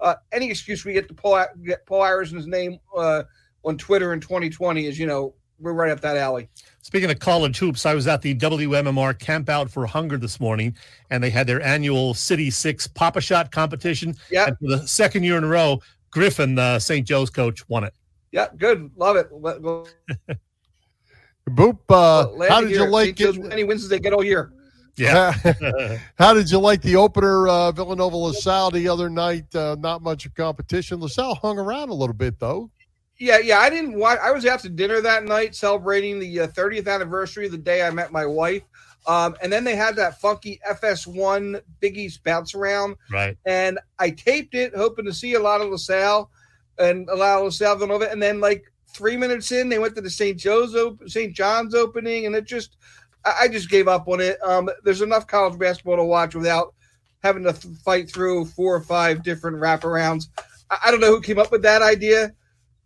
uh, any excuse we get to pull out Paul get Paul Arizin's name uh, on Twitter in 2020 is you know we're right up that alley. Speaking of college hoops, I was at the WMMR Camp Out for Hunger this morning, and they had their annual City Six Pop-A-Shot competition. Yeah. And for the second year in a row, Griffin, the St. Joe's coach, won it. Yeah, good, love it. Let- Boop, uh, glad how to did you hear it. like St. It? Any wins as they get all year. Yeah. how did you like the opener, uh, Villanova LaSalle the other night? Uh, not much of competition. LaSalle hung around a little bit, though. Yeah, yeah. I didn't watch. I was out to dinner that night celebrating the uh, 30th anniversary of the day I met my wife. Um, and then they had that funky FS1 Big East bounce around. right. and I taped it, hoping to see a lot of LaSalle and a lot of LaSalle Villanova. And then, like three minutes in, they went to the St. Joe's op- St. John's opening, and it just, I, just gave up on it. Um, there's enough college basketball to watch without having to th- fight through four or five different wraparounds. I, I don't know who came up with that idea.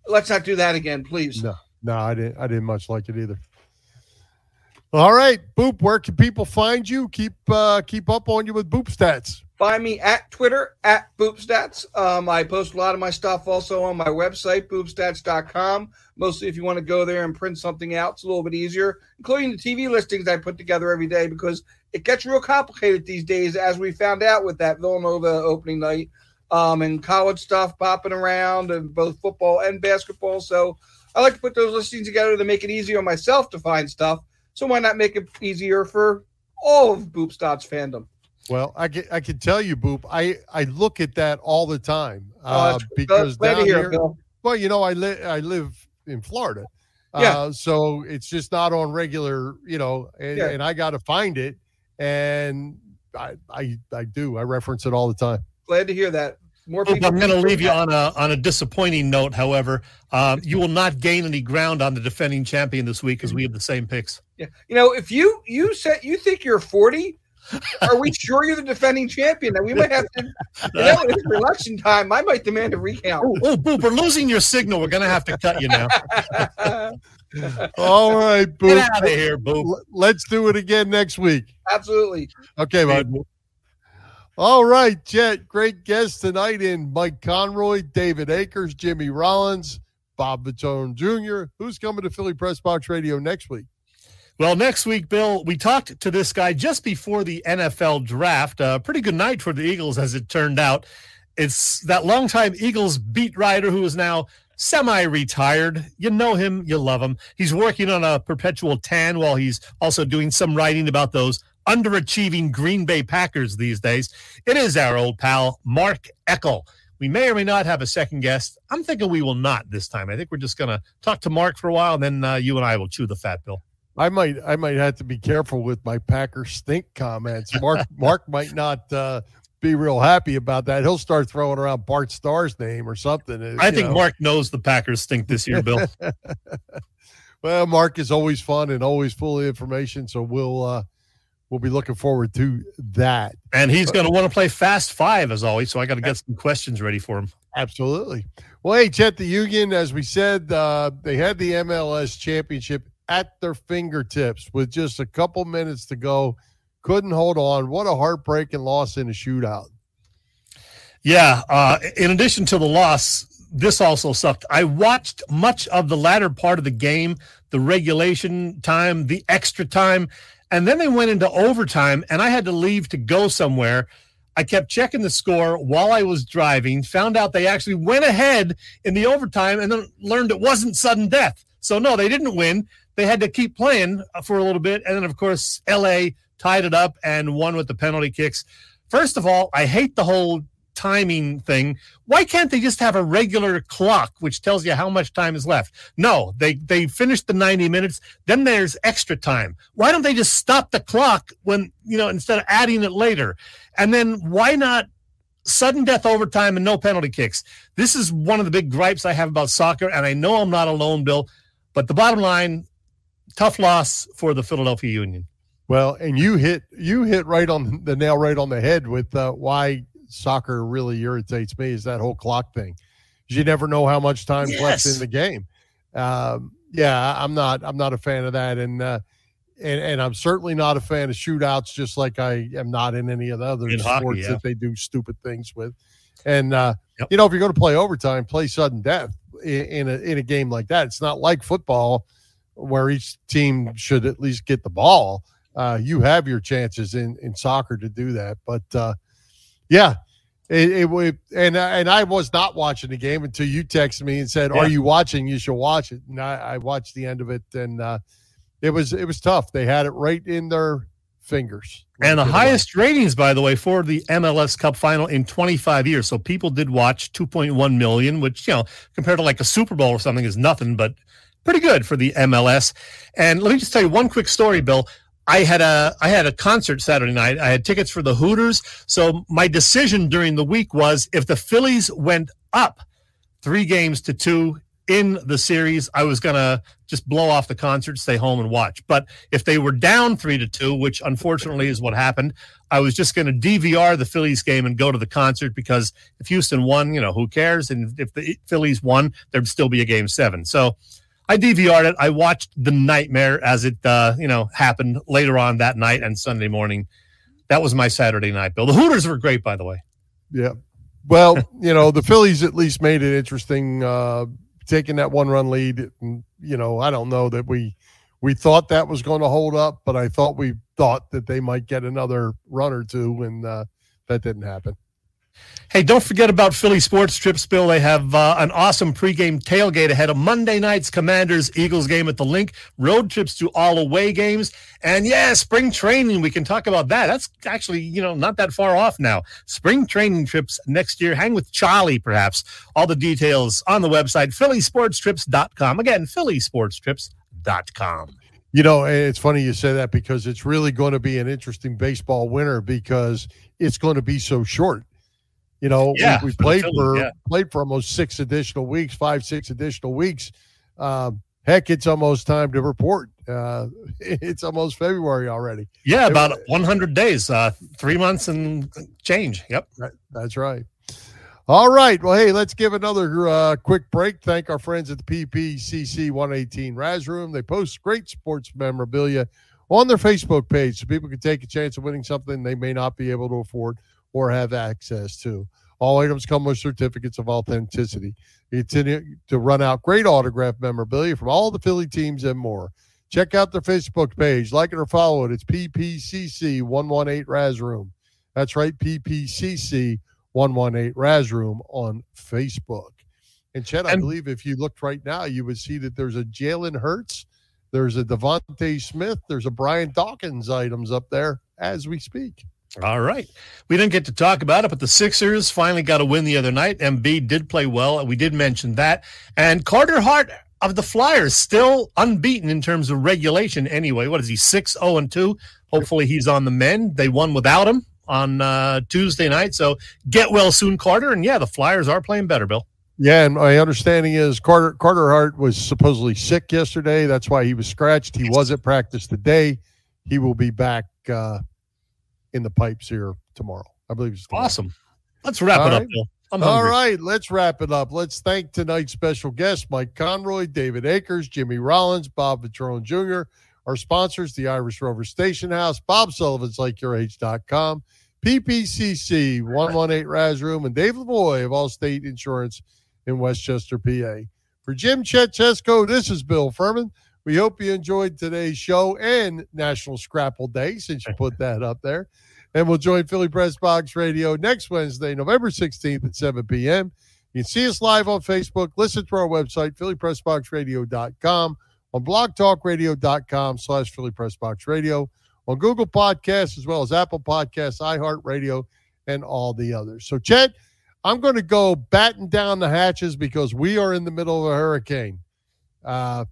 Let's not do that again, please. No, no, I didn't. I didn't much like it either. All right, Boop. Where can people find you? Keep uh, keep up on you with Boop stats. Find me at Twitter at Boopstats. Um, I post a lot of my stuff also on my website, boopstats.com. Mostly if you want to go there and print something out, it's a little bit easier, including the TV listings I put together every day because it gets real complicated these days, as we found out with that Villanova opening night um, and college stuff popping around and both football and basketball. So I like to put those listings together to make it easier on myself to find stuff. So why not make it easier for all of Boopstats fandom? Well, I can I can tell you, Boop. I I look at that all the time Oh, uh, that's- because down hear it, here, well, you know, I live I live in Florida, Yeah. uh, so it's just not on regular, you know, and, Yeah. and I got to find it, and I I I do I reference it all the time. Glad to hear that. More Oop, people. I'm going to leave you on a on a disappointing note. However, um, you will not gain any ground on the defending champion this week because we have the same picks. Yeah. You know, if you you said you think you're 40, are we sure you're the defending champion? That we might have to. You know, it's election time. I might demand a recount. Oh, Boop, we're losing your signal. We're going to have to cut you now. All right, Boop. Get out of here, Boop. Let's do it again next week. Absolutely. Okay, bud. All right, Chet. Great guests tonight in Mike Conroy, David Akers, Jimmy Rollins, Bob Vitrone Jr. Who's coming to Philly Press Box Radio next week? Well, next week, Bill, we talked to this guy just before the NFL draft. A pretty good night for the Eagles, as it turned out. It's that longtime Eagles beat writer who is now semi retired. You know him, you love him. He's working on a perpetual tan while he's also doing some writing about those underachieving Green Bay Packers these days. It is our old pal, Mark Eckel. We may or may not have a second guest. I'm thinking we will not this time. I think we're just going to talk to Mark for a while, and then uh, you and I will chew the fat, Bill. I might I might have to be careful with my Packer stink comments. Mark Mark might not uh, be real happy about that. He'll start throwing around Bart Starr's name or something. uh, I think know. Mark knows the Packers stink this year, Bill. Well, Mark is always fun and always full of information, so we'll uh, we'll be looking forward to that. and he's going to want to play fast five as always. So I got to get some questions ready for him. Absolutely. Well, hey, Chet, the Union, as we said, uh, they had the MLS championship at their fingertips with just a couple minutes to go. Couldn't hold on. What a heartbreaking loss in a shootout. Yeah. Uh, in addition to the loss, this also sucked. I watched much of the latter part of the game, the regulation time, the extra time, and then they went into overtime, and I had to leave to go somewhere. I kept checking the score while I was driving, found out they actually went ahead in the overtime, and then learned it wasn't sudden death. So, no, they didn't win. They had to keep playing uh, for a little bit. And then, of course, LA tied it up and won with the penalty kicks. First of all, I hate the whole timing thing. Why can't they just have a regular clock which tells you how much time is left? No, they they finished the 90 minutes, then there's extra time. Why don't they just stop the clock when, you know, instead of adding it later? And then why not sudden death overtime and no penalty kicks? This is one of the big gripes I have about soccer and I know I'm not alone, Bill, but the bottom line tough loss for the Philadelphia Union. Well, and you hit you hit right on the nail right on the head with uh, why soccer really irritates me is that whole clock thing. You never know how much time's left in the game. Um, yeah, I'm not I'm not a fan of that, and uh, and and I'm certainly not a fan of shootouts. Just like I am not in any of the other In sports hockey, yeah. that they do stupid things with. And uh, Yep. you know, if you're going to play overtime, play sudden death in, in a in a game like that. It's not like football where each team should at least get the ball. Uh, you have your chances in in soccer to do that, but uh, yeah, it, it would. And and I was not watching the game until you texted me and said, Yeah. "Are you watching? You should watch it." And I, I watched the end of it, and uh, it was it was tough. They had it right in their fingers. And the highest ratings, by the way, for the MLS Cup final in 25 years. So people did watch 2.1 million, which, you know, compared to like a Super Bowl or something is nothing, but pretty good for the MLS. And let me just tell you one quick story, Bill. I had a I had a concert Saturday night. I had tickets for the Hooters. So my decision during the week was if the Phillies went up three games to two in the series, I was gonna just blow off the concert, stay home and watch. But if they were down three to two, which unfortunately is what happened, I was just gonna DVR the Phillies game and go to the concert because if Houston won, you know, who cares? And if the Phillies won, there'd still be a game seven. So I DVR'd it. I watched the nightmare as it uh, you know, happened later on that night and Sunday morning. That was my Saturday night, Bill. The Hooters were great, by the way. Yeah. Well, you know, the Phillies at least made it interesting, uh, taking that one run lead. You know, I don't know that we we thought that was going to hold up, but I thought we thought that they might get another run or two, and uh, that didn't happen. Hey, don't forget about Philly Sports Trips, Bill. They have uh, an awesome pregame tailgate ahead of Monday night's Commanders Eagles game at the Linc, road trips to all away games, and yeah, spring training. We can talk about that. That's actually, you know, not that far off now. Spring training trips next year. Hang with Charlie, perhaps. All the details on the website, phillysportstrips.com. Again, phillysportstrips.com. You know, it's funny you say that because it's really going to be an interesting baseball winter because it's going to be so short. You know, Yeah, we, we played Phillies, for yeah. played for almost six additional weeks, five, six additional weeks. Um, heck, it's almost time to report. Uh, it's almost February already. Yeah, about 100 days, uh, three months and change. Yep. Right. That's right. All right. Well, hey, let's give another uh, quick break. Thank our friends at the PPCC 118 Raz Room. They post great sports memorabilia on their Facebook page so people can take a chance of winning something they may not be able to afford or have access to. All items come with certificates of authenticity. You continue to run out great autograph memorabilia from all the Philly teams and more. Check out their Facebook page, like it or follow it. It's PPCC 118 Raz Room. That's right, PPCC 118 Raz Room on Facebook. And Chet, I And- believe if you looked right now, you would see that there's a Jalen Hurts, there's a DeVonta Smith, there's a Brian Dawkins items up there as we speak. All right. We didn't get to talk about it, but the Sixers finally got a win the other night. Embiid did play well. We did mention that. And Carter Hart of the Flyers still unbeaten in terms of regulation anyway. What is he, 6 0 and 2? Hopefully he's on the mend. They won without him on uh, Tuesday night. So get well soon, Carter. And yeah, the Flyers are playing better, Bill. Yeah, and my understanding is Carter Carter Hart was supposedly sick yesterday. That's why he was scratched. He was at practice today. He will be back uh, in the pipes here tomorrow. I believe it's tomorrow. Awesome. Let's wrap All it up, right. Bill. I'm All hungry. right, let's wrap it up. Let's thank tonight's special guests, Mike Conroy, David Akers, Jimmy Rollins, Bob Vitrone Jr., our sponsors, the Irish Rover Station House, Bob Sullivan's LikeYourAge.com, PPCC 118 Raz Room, and Dave Lavoy of Allstate Insurance in Westchester, PA. For Jim Chetchesko, this is Bill Furman. We hope you enjoyed today's show and National Scrapple Day, since you put that up there. And we'll join Philly Press Box Radio next Wednesday, November 16th at 7 p.m. You can see us live on Facebook, listen to our website, phillypressboxradio.com, on blogtalkradio.com slash Philly Press Box Radio, on Google Podcasts, as well as Apple Podcasts, iHeartRadio, and all the others. So, Chet, I'm going to go batten down the hatches because we are in the middle of a hurricane. Uh,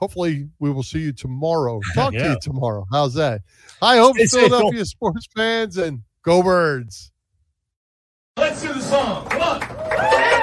hopefully, we will see you tomorrow. Talk to you tomorrow. How's that? I hope Stay safe, Philadelphia sports fans and go birds. Let's do the song. Come on.